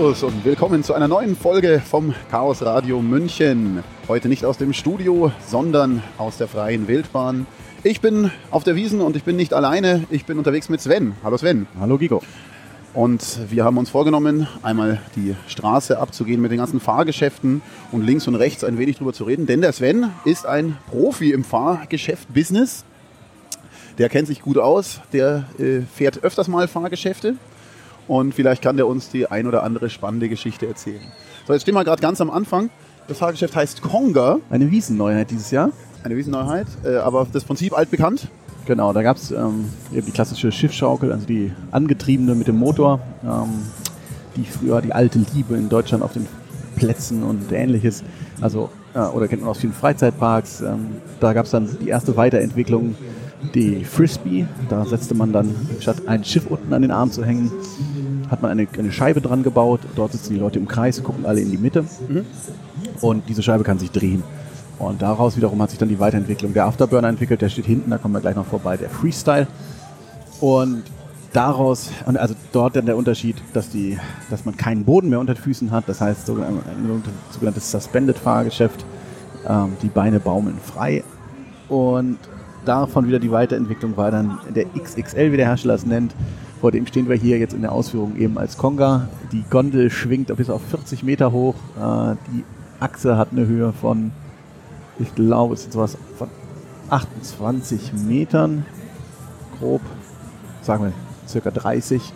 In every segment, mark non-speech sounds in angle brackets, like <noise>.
Servus und willkommen zu einer neuen Folge vom Chaos Radio München. Heute nicht aus dem Studio, sondern aus der freien Wildbahn. Ich bin auf der Wiesen und ich bin nicht alleine, ich bin unterwegs mit Sven. Hallo Sven. Hallo Gigo. Und wir haben uns vorgenommen, einmal die Straße abzugehen mit den ganzen Fahrgeschäften und links und rechts ein wenig drüber zu reden. Denn der Sven ist ein Profi im Fahrgeschäft-Business. Der kennt sich gut aus, der äh, fährt öfters mal Fahrgeschäfte und vielleicht kann der uns die ein oder andere spannende Geschichte erzählen. So, jetzt stehen wir gerade ganz am Anfang. Das Fahrgeschäft heißt Konga. Eine Wiesenneuheit dieses Jahr. Eine Wiesenneuheit, äh, aber das Prinzip altbekannt. Genau, da gab es ähm, eben die klassische Schiffschaukel, also die angetriebene mit dem Motor, ähm, die früher die alte Liebe in Deutschland auf den Plätzen und ähnliches. Also, äh, oder kennt man aus vielen Freizeitparks. Ähm, da gab es dann die erste Weiterentwicklung, die Frisbee. Da setzte man dann, statt ein Schiff unten an den Arm zu hängen, hat man eine, eine Scheibe dran gebaut. Dort sitzen die Leute im Kreis, gucken alle in die Mitte. Mhm. Und diese Scheibe kann sich drehen. Und daraus wiederum hat sich dann die Weiterentwicklung der Afterburner entwickelt. Der steht hinten, da kommen wir gleich noch vorbei, der Freestyle. Und daraus, und also dort dann der Unterschied, dass, die, dass man keinen Boden mehr unter den Füßen hat. Das heißt, so ein sogenanntes Suspended-Fahrgeschäft. Ähm, die Beine baumeln frei. Und davon wieder die Weiterentwicklung war dann der XXL, wie der Hersteller es nennt. Vor dem stehen wir hier jetzt in der Ausführung eben als Konga. Die Gondel schwingt bis auf 40 Meter hoch. Äh, die Achse hat eine Höhe von ich glaube, es sind sowas von 28 Metern, grob, sagen wir circa 30.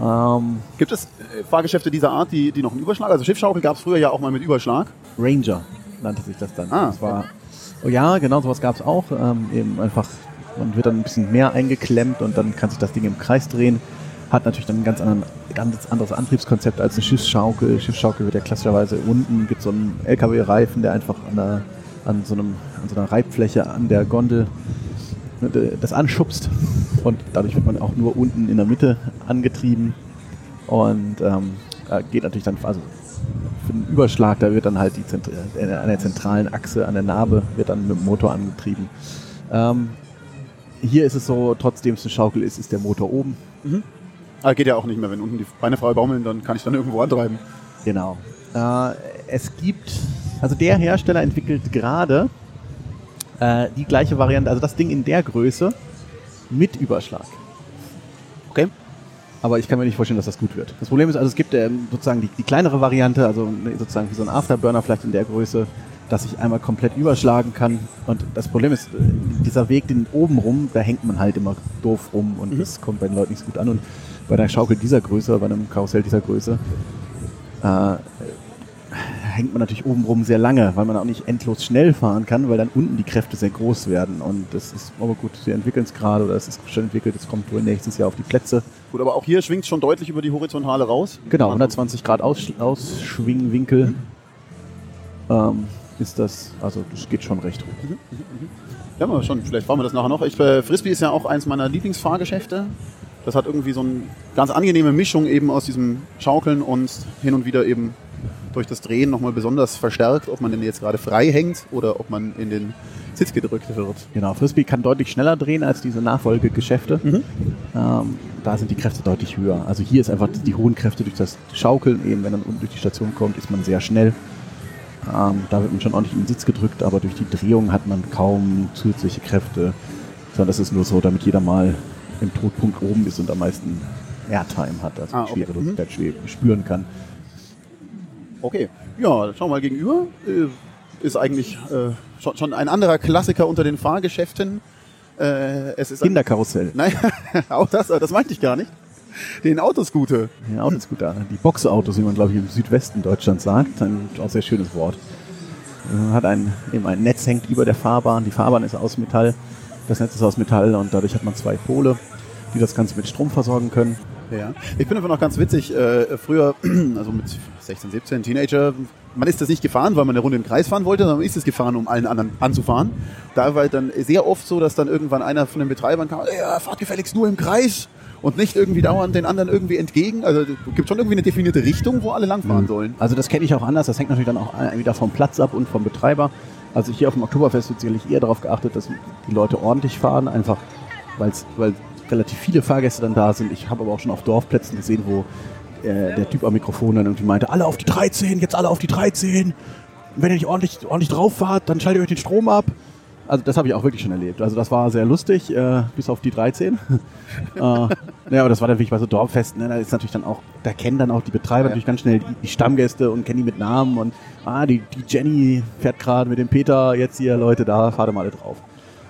Ähm, Gibt es äh, Fahrgeschäfte dieser Art, die, die noch einen Überschlag? Also Schiffschaukel gab es früher ja auch mal mit Überschlag. Ranger nannte sich das dann. Ah, das war, oh ja, genau, sowas gab es auch. Ähm, eben einfach, man wird dann ein bisschen mehr eingeklemmt und dann kann sich das Ding im Kreis drehen. Hat natürlich dann ein ganz, anderen, ganz anderes Antriebskonzept als eine Schiffsschaukel. Schiffsschaukel wird ja klassischerweise unten, gibt so einen LKW-Reifen, der einfach an der an so, einem, an so einer Reibfläche an der Gondel ne, das anschubst und dadurch wird man auch nur unten in der Mitte angetrieben und ähm, geht natürlich dann, also für den Überschlag, da wird dann halt die Zent äh, an der zentralen Achse, an der Narbe, wird dann mit dem Motor angetrieben. Ähm, hier ist es so, trotzdem es eine Schaukel ist, ist der Motor oben. Mhm. Aber ah, geht ja auch nicht mehr, wenn unten die Beine frei baumeln, dann kann ich dann irgendwo antreiben. Genau. Äh, es gibt also der Hersteller entwickelt gerade äh, die gleiche Variante, also das Ding in der Größe mit Überschlag. Okay. Aber ich kann mir nicht vorstellen, dass das gut wird. Das Problem ist also, es gibt äh, sozusagen die, die, kleinere Variante, also sozusagen wie so ein Afterburner vielleicht in der Größe, dass ich einmal komplett überschlagen kann. Und das Problem ist, dieser Weg, den oben rum, da hängt man halt immer doof rum und mhm. das kommt bei den Leuten nicht so gut an. Und bei einer Schaukel dieser Größe, bei einem Karussell dieser Größe, äh, hängt man natürlich obenrum sehr lange, weil man auch nicht endlos schnell fahren kann, weil dann unten die Kräfte sehr groß werden. Und das ist aber gut, sie entwickeln es gerade oder es ist schon entwickelt, es kommt wohl nächstes Jahr auf die Plätze. Gut, aber auch hier schwingt es schon deutlich über die Horizontale raus. Genau, 120 Grad Aus Ausschwingwinkel mhm. ähm, ist das, also das geht schon recht hoch. Mhm, mhm, mhm. Ja, mal schon, vielleicht fahren wir das nachher noch. Ich, äh, Frisbee ist ja auch eins meiner Lieblingsfahrgeschäfte. Das hat irgendwie so eine ganz angenehme Mischung eben aus diesem Schaukeln und hin und wieder eben durch das Drehen nochmal besonders verstärkt, ob man denn jetzt gerade frei hängt oder ob man in den Sitz gedrückt wird. Genau, Frisbee kann deutlich schneller drehen als diese Nachfolgegeschäfte. Mhm. Ähm, da sind die Kräfte deutlich höher. Also hier ist einfach die hohen Kräfte durch das Schaukeln, eben wenn man unten durch die Station kommt, ist man sehr schnell. Ähm, da wird man schon ordentlich in den Sitz gedrückt, aber durch die Drehung hat man kaum zusätzliche Kräfte, sondern das ist nur so, damit jeder mal im Todpunkt oben ist und am meisten Airtime hat, also ah, okay. schwere Luft mhm. spüren kann. Okay, ja, schau mal gegenüber. Äh, ist eigentlich äh, schon, schon, ein anderer Klassiker unter den Fahrgeschäften. Äh, es ist Kinderkarussell. Nein, <laughs> auch das, das meinte ich gar nicht. Den Autoscooter. Den Autoscooter. Die Boxautos, wie man glaube ich im Südwesten Deutschlands sagt. Ein auch sehr schönes Wort. Man hat ein, eben ein Netz hängt über der Fahrbahn. Die Fahrbahn ist aus Metall. Das Netz ist aus Metall und dadurch hat man zwei Pole, die das Ganze mit Strom versorgen können. Ja. Ich finde einfach noch ganz witzig, äh, früher, <clears throat> also mit 16, 17, Teenager, man ist das nicht gefahren, weil man eine Runde im Kreis fahren wollte, sondern man ist es gefahren, um allen anderen anzufahren. Da war dann sehr oft so, dass dann irgendwann einer von den Betreibern kam, ja, fahrt gefälligst nur im Kreis und nicht irgendwie dauernd den anderen irgendwie entgegen. Also gibt schon irgendwie eine definierte Richtung, wo alle langfahren mhm. sollen. Also das kenne ich auch anders. Das hängt natürlich dann auch wieder vom Platz ab und vom Betreiber. Also hier auf dem Oktoberfest wird sicherlich eher darauf geachtet, dass die Leute ordentlich fahren, einfach weil relativ viele Fahrgäste dann da sind. Ich habe aber auch schon auf Dorfplätzen gesehen, wo äh, der Typ am Mikrofon dann irgendwie meinte, alle auf die 13, jetzt alle auf die 13. Wenn ihr nicht ordentlich, ordentlich drauf fahrt, dann schaltet ihr euch den Strom ab. Also das habe ich auch wirklich schon erlebt. Also das war sehr lustig, äh, bis auf die 13. <laughs> äh, ja, aber das war dann wirklich bei so Dorffesten. Ne? Da ist natürlich dann auch, da kennen dann auch die Betreiber ja. natürlich ganz schnell die, die, Stammgäste und kennen die mit Namen und ah, die, die Jenny fährt gerade mit dem Peter jetzt hier, Leute, da fahrt ihr mal alle drauf.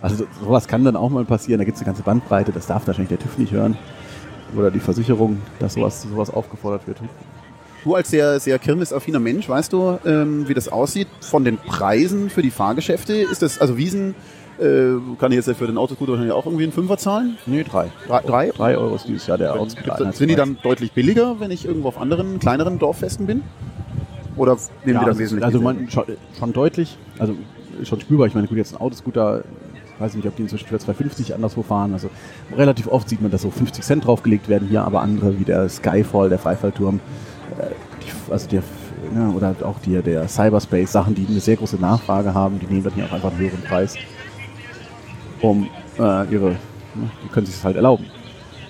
Also so, sowas kann dann auch mal passieren. Da gibt es eine ganze Bandbreite, das darf wahrscheinlich der TÜV nicht hören. Oder die Versicherung, dass sowas, sowas aufgefordert wird. Du als sehr, sehr kirmesaffiner Mensch, weißt du, ähm, wie das aussieht von den Preisen für die Fahrgeschäfte? Ist das, also Wiesen, äh, kann ich jetzt für den Autoscooter wahrscheinlich auch irgendwie einen Fünfer zahlen? Nee, drei. Drei, drei? drei Euro ist dieses Jahr der Autoscooter. Sind die dann deutlich billiger, wenn ich irgendwo auf anderen, kleineren Dorffesten bin? Oder nehmen ja, die dann wesentlich Also man, schon, schon, deutlich, also schon spürbar. Ich meine, gut, jetzt ein Autoscooter, weiß nicht, ob die inzwischen für 250 anderswo fahren. Also relativ oft sieht man, dass so 50 Cent draufgelegt werden hier, aber andere wie der Skyfall, der Freifallturm, die, also der, ja, oder auch die, der Cyberspace, Sachen, die eine sehr große Nachfrage haben, die nehmen dann hier auch einfach einen höheren Preis, um äh, ihre, die können sich das halt erlauben.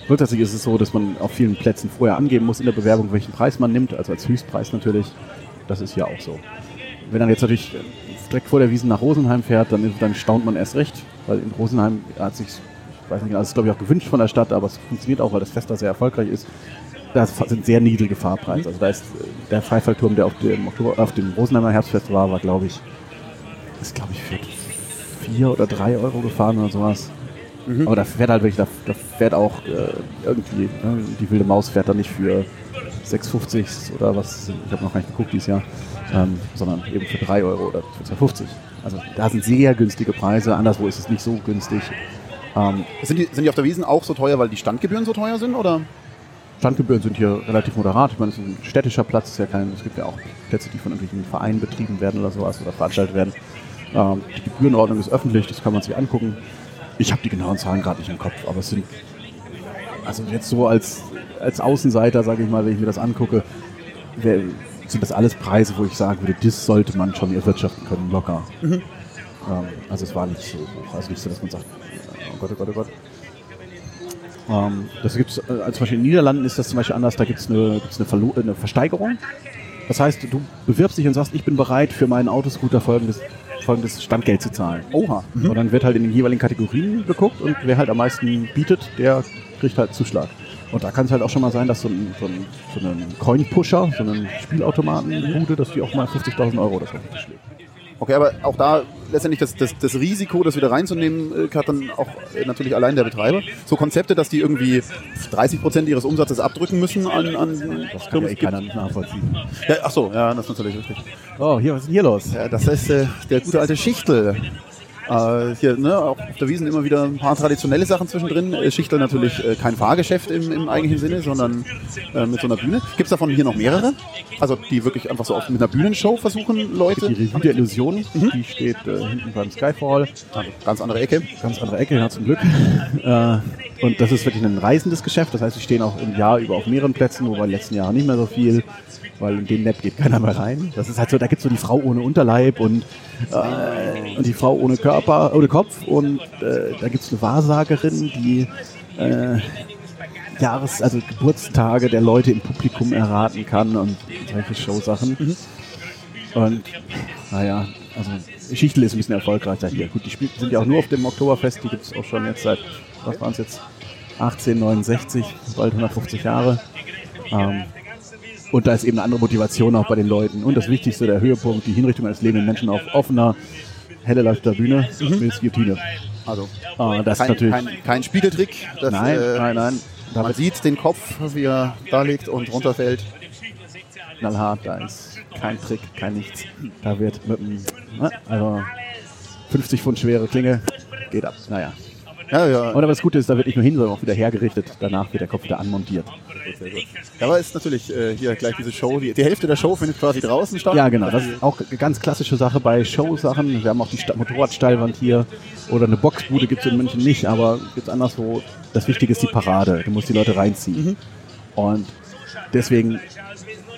Grundsätzlich ist es so, dass man auf vielen Plätzen vorher angeben muss in der Bewerbung, welchen Preis man nimmt, also als Höchstpreis natürlich. Das ist hier auch so. Wenn dann jetzt natürlich direkt vor der Wiesen nach Rosenheim fährt, dann, dann staunt man erst recht, weil in Rosenheim hat sich, ich weiß nicht, genau, das ist glaube ich auch gewünscht von der Stadt, aber es funktioniert auch, weil das Fest da sehr erfolgreich ist das sind sehr niedrige Fahrpreise. Also da ist äh, der Freifallturm, der auf dem, auf dem Rosenheimer Herbstfest war, war glaube ich, ist glaube ich vier oder drei Euro gefahren oder sowas. Mhm. Aber da fährt halt wirklich, da, da fährt auch äh, irgendwie, ne, die wilde Maus fährt da nicht für 6,50 oder was, ich habe noch gar nicht geguckt dieses Jahr, ähm, sondern eben für 3 Euro oder für 2,50. Also da sind sehr günstige Preise, anderswo ist es nicht so günstig. Ähm, sind, die, sind die auf der Wiesen auch so teuer, weil die Standgebühren so teuer sind? Oder? Standgebühren sind hier relativ moderat. Ich meine, es ist ein städtischer Platz, ist ja kein, es gibt ja auch Plätze, die von irgendwelchen Vereinen betrieben werden oder sowas oder veranstaltet werden. Ähm, die Gebührenordnung ist öffentlich, das kann man sich angucken. Ich habe die genauen Zahlen gerade nicht im Kopf, aber es sind, also jetzt so als, als Außenseiter, sage ich mal, wenn ich mir das angucke, wär, sind das alles Preise, wo ich sagen würde, das sollte man schon erwirtschaften können, locker. Mhm. Ähm, also es war nicht so hoch, also nicht so, dass man sagt, oh Gott, oh Gott, oh Gott. Ähm, das gibt's, äh, also zum Beispiel in den Niederlanden ist das zum Beispiel anders, da gibt es eine, gibt's eine, eine, Versteigerung. Das heißt, du bewirbst dich und sagst, ich bin bereit, für meinen Autoscooter folgendes, folgendes Standgeld zu zahlen. Oha. Mhm. Und dann wird halt in den jeweiligen Kategorien geguckt und wer halt am meisten bietet, der kriegt halt Zuschlag. Und da kann es halt auch schon mal sein, dass so ein, so ein, so ein Coin-Pusher, so ein Spielautomaten-Bude, dass die auch mal 50.000 Euro den Tisch legt. Okay, aber auch da letztendlich das, das, das Risiko, das wieder reinzunehmen, äh, hat dann auch äh, natürlich allein der Betreiber. So Konzepte, dass die irgendwie 30 Prozent ihres Umsatzes abdrücken müssen an, an Das kann ja eh keiner nicht nachvollziehen. Ja, ach so, ja, das ist natürlich richtig. Oh, hier, was ist denn hier los? Ja, das ist äh, der gute alte Schichtel. Äh, hier, ne, auch auf der Wiesen immer wieder ein paar traditionelle Sachen zwischendrin. Äh, Schichtel natürlich äh, kein Fahrgeschäft im, im eigentlichen Sinne, sondern äh, mit so einer Bühne. Gibt es davon hier noch mehrere? Also die wirklich einfach so oft mit einer Bühnenshow versuchen, Leute. Die Revue der Illusion, mhm. die steht äh, hinten beim Skyfall. Also ganz andere Ecke. Ganz andere Ecke, ja zum Glück. <laughs> Äh, und das ist wirklich ein reisendes Geschäft. Das heißt, sie stehen auch im Jahr über auf mehreren Plätzen, wobei in den letzten Jahren nicht mehr so viel weil in den Net geht keiner mehr rein. Das ist halt so, da gibt es so die Frau ohne Unterleib und, äh, und die Frau ohne Körper, ohne Kopf und äh, da gibt es eine Wahrsagerin, die äh, Jahres-, also Geburtstage der Leute im Publikum erraten kann und solche Showsachen. Mhm. Und naja, also Schichtel ist ein bisschen erfolgreicher hier. Gut, die Spiel sind ja auch nur auf dem Oktoberfest, die gibt es auch schon jetzt seit, was waren es jetzt, 1869, bald 150 Jahre. Ähm, und da ist eben eine andere Motivation auch bei den Leuten. Und das Wichtigste, der Höhepunkt, die Hinrichtung eines lebenden Menschen auf offener, helle leuchtender Bühne mhm. mit Guillotine. Also, ah, das kein, ist natürlich kein, kein Spiegeltrick. Das, nein, äh, nein, nein. Man sieht den Kopf, wie er da liegt und runterfällt. Knallhart, da ist kein Trick, kein nichts. Da wird mit einem, ne, also 50 Pfund schwere Klinge, geht ab. Naja. Ja, ja. Und aber das Gute ist, da wird nicht nur hin, sondern auch wieder hergerichtet. Danach wird der Kopf wieder anmontiert. Sehr gut. Aber ist natürlich äh, hier gleich diese Show. Die, die, Hälfte der Show findet quasi draußen statt. Ja, genau. Das ist auch eine ganz klassische Sache bei Showsachen. Wir haben auch die Motorradsteilwand hier. Oder eine Boxbude gibt es in München nicht, aber gibt es anderswo. Das Wichtige ist die Parade. Du musst die Leute reinziehen. Mhm. Und deswegen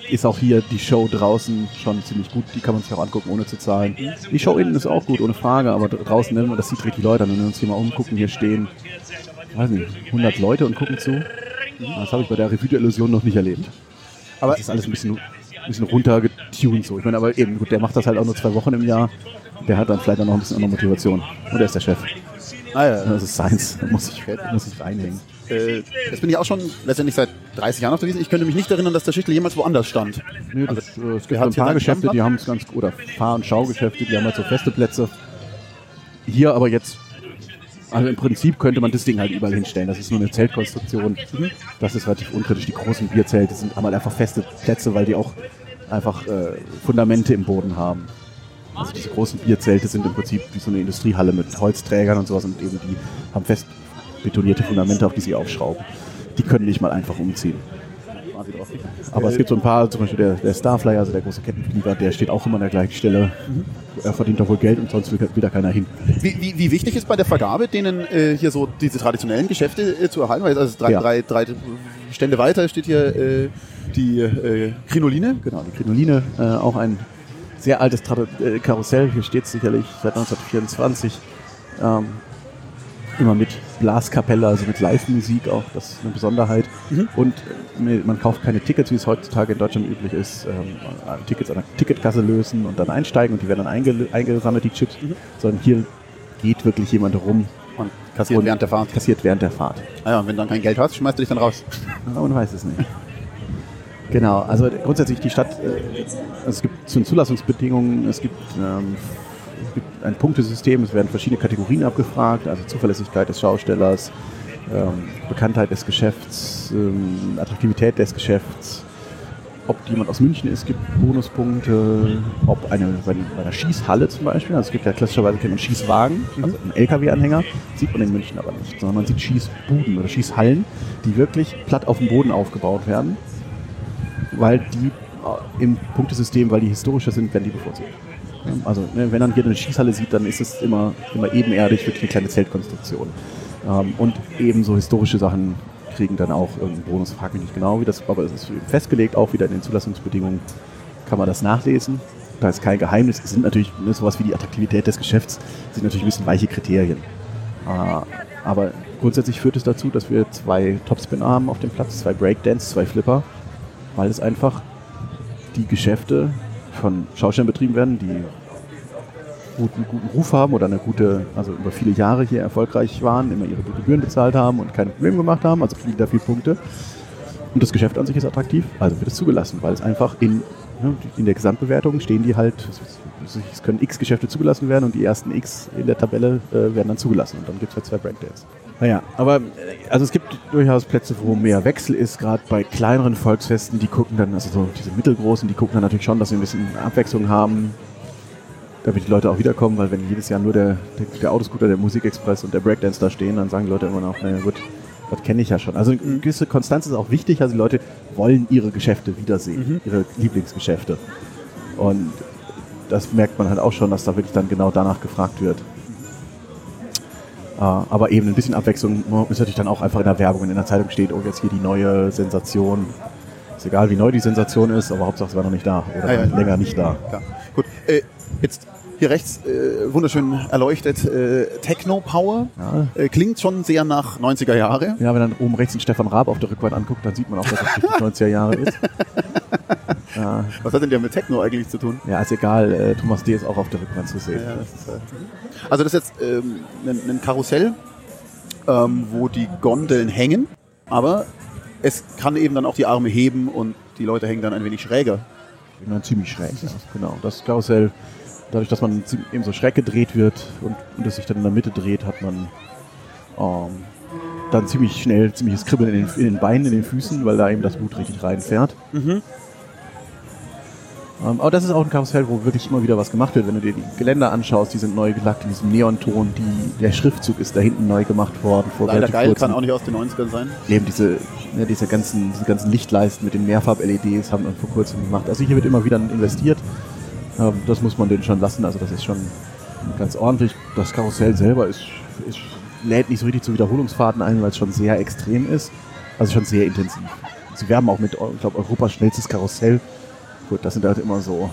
ist auch hier die Show draußen schon ziemlich gut. Die kann man sich auch angucken, ohne zu zahlen. Die Show innen ist auch gut, ohne Frage, aber draußen, ne, das sieht richtig Leute an. Wenn wir uns hier mal umgucken, hier stehen, weiß nicht, 100 Leute und gucken zu. Das habe ich bei der Revue der Illusion noch nicht erlebt. Aber das ist alles ein bisschen, ein bisschen runtergetuned so. Ich meine, aber eben, gut, der macht das halt auch nur zwei Wochen im Jahr. Der hat dann vielleicht auch noch ein bisschen andere Motivation. Und er ist der Chef. Ah ja, das ist Science. Da muss ich, muss ich reinhängen. Äh, jetzt bin ich auch schon letztendlich seit 30 Jahren auf der Wiesn. Ich könnte mich nicht erinnern, dass der Schichtel jemals woanders stand. Nee, das, also, äh, es gibt so ein paar Geschäfte, die haben es ganz gut, oder Fahr- und Schaugeschäfte, die haben halt so feste Plätze. Hier aber jetzt, also im Prinzip könnte man das Ding halt überall hinstellen. Das ist nur eine Zeltkonstruktion. Mhm. Das ist relativ unkritisch. Die großen Bierzelte sind haben halt einfach feste Plätze, weil die auch einfach äh, Fundamente im Boden haben. Also diese großen Bierzelte sind im Prinzip wie so eine Industriehalle mit Holzträgern und sowas und eben die haben fest betonierte Fundamente, auf die sie aufschrauben. Die können nicht mal einfach umziehen. Aber es gibt so ein paar, zum Beispiel der, der Starflyer, also der große Kettenflieger, der steht auch immer an der gleichen Stelle. Mhm. Er verdient doch wohl Geld und sonst will, da keiner hin. Wie, wie, wie, wichtig ist bei der Vergabe, denen äh, hier so diese traditionellen Geschäfte äh, zu erhalten? Weil also drei, ja. drei, drei Stände weiter steht hier äh, die äh, Krinoline. Genau, die Krinoline, äh, auch ein sehr altes Tra äh, Karussell. Hier steht es sicherlich seit 1924. Ähm, immer mit Blaskapelle, also mit Live-Musik auch, das ist eine Besonderheit. Mhm. Und äh, man kauft keine Tickets, wie es heutzutage in Deutschland üblich ist, ähm, Tickets an der Ticketkasse lösen und dann einsteigen und die werden dann einge eingesammelt, die Chips, mhm. sondern hier geht wirklich jemand rum und kassiert und während der Fahrt. Kassiert während der Fahrt. Ah ja, und wenn du dann kein Geld hast, schmeißt du dich dann raus. <laughs> Man weiß es nicht. Genau, also grundsätzlich die Stadt, äh, es gibt zu Zulassungsbedingungen, es gibt ähm, gibt ein Punktesystem, es werden verschiedene Kategorien abgefragt, also Zuverlässigkeit des Schaustellers, ähm, Bekanntheit des Geschäfts, ähm, Attraktivität des Geschäfts, ob jemand aus München ist, gibt Bonuspunkte, ob eine bei, einer Schießhalle zum Beispiel, also es gibt ja klassischerweise kennt man Schießwagen, mhm. also einen LKW-Anhänger, sieht man in München aber nicht, sondern man sieht Schießbuden oder Schießhallen, die wirklich platt auf dem Boden aufgebaut werden, weil die äh, im Punktesystem, weil die historischer sind, werden die bevorzugt. Also ne, wenn man hier eine Schießhalle sieht, dann ist es immer, immer ebenerdig, wirklich eine kleine Zeltkonstruktion. Ähm, und ebenso historische Sachen kriegen dann auch irgendeinen Bonus, frag mich nicht genau, wie das, aber es ist festgelegt, auch wieder in den Zulassungsbedingungen kann man das nachlesen. Da ist kein Geheimnis. Es sind natürlich ne, sowas wie die Attraktivität des Geschäfts, sind natürlich ein bisschen weiche Kriterien. Äh, aber grundsätzlich führt es dazu, dass wir zwei Topspin haben auf dem Platz, zwei Breakdance, zwei Flipper, weil es einfach die Geschäfte von Schaustellern betrieben werden, die guten, guten Ruf haben oder eine gute, also über viele Jahre hier erfolgreich waren, immer ihre Gebühren bezahlt haben und keine Probleme gemacht haben, also kriegen da viele Punkte. Und das Geschäft an sich ist attraktiv, also wird es zugelassen, weil es einfach in, ne, in der Gesamtbewertung stehen die halt, es können x Geschäfte zugelassen werden und die ersten x in der Tabelle äh, werden dann zugelassen und dann gibt es halt zwei Breakdowns. Naja, aber äh, also es gibt durchaus Plätze, wo mehr Wechsel ist, gerade bei kleineren Volksfesten, die gucken dann, also so diese mittelgroßen, die gucken dann natürlich schon, dass sie ein bisschen Abwechslung haben, damit die Leute auch wiederkommen, weil wenn jedes Jahr nur der, der, der Autoscooter, der Musikexpress und der Breakdance da stehen, dann sagen die Leute immer noch, naja gut, das kenne ich ja schon. Also eine gewisse Konstanz ist auch wichtig, also die Leute wollen ihre Geschäfte wiedersehen, mhm. ihre Lieblingsgeschäfte. Und das merkt man halt auch schon, dass da wirklich dann genau danach gefragt wird. Äh, aber eben ein bisschen Abwechslung ist natürlich dann auch einfach in der Werbung, wenn in der Zeitung steht, oh, jetzt hier die neue Sensation. Ist egal, wie neu die Sensation ist, aber Hauptsache es war noch nicht da oder ja, ja, länger nicht da. Gut, äh, jetzt hier rechts äh, wunderschön erleuchtet äh, Techno Power. Ja. Äh, klingt schon sehr nach 90er Jahre. Ja, wenn dann oben rechts den Stefan Raab auf der Rückwand anguckt, dann sieht man auch, dass das 90er Jahre ist. <laughs> Was hat denn der mit Techno eigentlich zu tun? Ja, ist egal. Äh, Thomas D. ist auch auf der Rückwand zu sehen. Ja, das ist, äh, also das ist jetzt ähm, ein, ein Karussell, ähm, wo die Gondeln hängen, aber es kann eben dann auch die Arme heben und die Leute hängen dann ein wenig schräger. Dann ziemlich schräg, ja. genau. Das Karussell dadurch, dass man eben so schräg gedreht wird und, und es sich dann in der Mitte dreht, hat man ähm, dann ziemlich schnell ziemliches Kribbeln in den, in den, Beinen, in den Füßen, weil da eben das Blut richtig reinfährt. Mhm. Ähm, aber das ist auch ein Karussell, wo wirklich immer wieder was gemacht wird. Wenn du dir die Geländer anschaust, die sind neu gelackt in diesem Neonton. Die, der Schriftzug ist da hinten neu gemacht worden. Vor Leider geil, kann auch nicht aus den 90ern sein. Eben diese, ja, diese, ganzen, diese ganzen Lichtleisten mit den Mehrfarb-LEDs haben wir vor kurzem gemacht. Also hier wird immer wieder investiert. Ähm, das muss man denen schon lassen. Also das ist schon ganz ordentlich. Das Karussell selber ist, ist lädt nicht so richtig zu Wiederholungsfahrten ein, weil es schon sehr extrem ist. Also schon sehr intensiv. Sie werben auch mit, ich glaube, Europas schnellstes Karussell. Gut, das sind halt immer so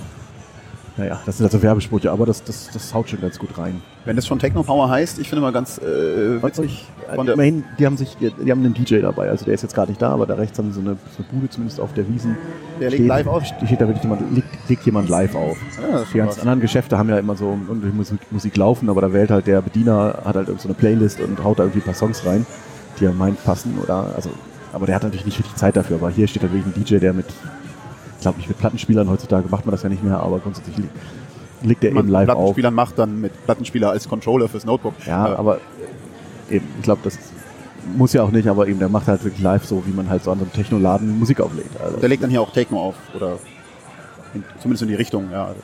naja, das sind also Werbesprüche, aber das, das, das haut schon ganz gut rein. Wenn das schon Techno Power heißt, ich finde mal ganz äh, witzig. Der immerhin, die haben sich, die haben einen DJ dabei, also der ist jetzt gar nicht da, aber da rechts haben sie so eine, so eine Bude zumindest auf der Wiesen. Der legt live auf? Steht da wirklich jemand, legt, legt jemand live auf. Ja, die ganzen anderen Geschäfte haben ja immer so irgendwie Musik, Musik laufen, aber da wählt halt der Bediener, hat halt so eine Playlist und haut da irgendwie ein paar Songs rein, die er meint passen oder, also, aber der hat natürlich nicht richtig Zeit dafür, aber hier steht halt wirklich ein DJ, der mit, glaube nicht mit Plattenspielern heutzutage macht man das ja nicht mehr, aber grundsätzlich legt er eben live auf. Plattenspielern macht dann mit Plattenspieler als Controller fürs Notebook. Ja, äh, aber eben, ich glaube, das muss ja auch nicht, aber eben, der macht halt wirklich live so, wie man halt so an so einem Technoladen Musik auflegt. Also der legt dann hier auch Techno auf, oder zumindest in die Richtung, ja.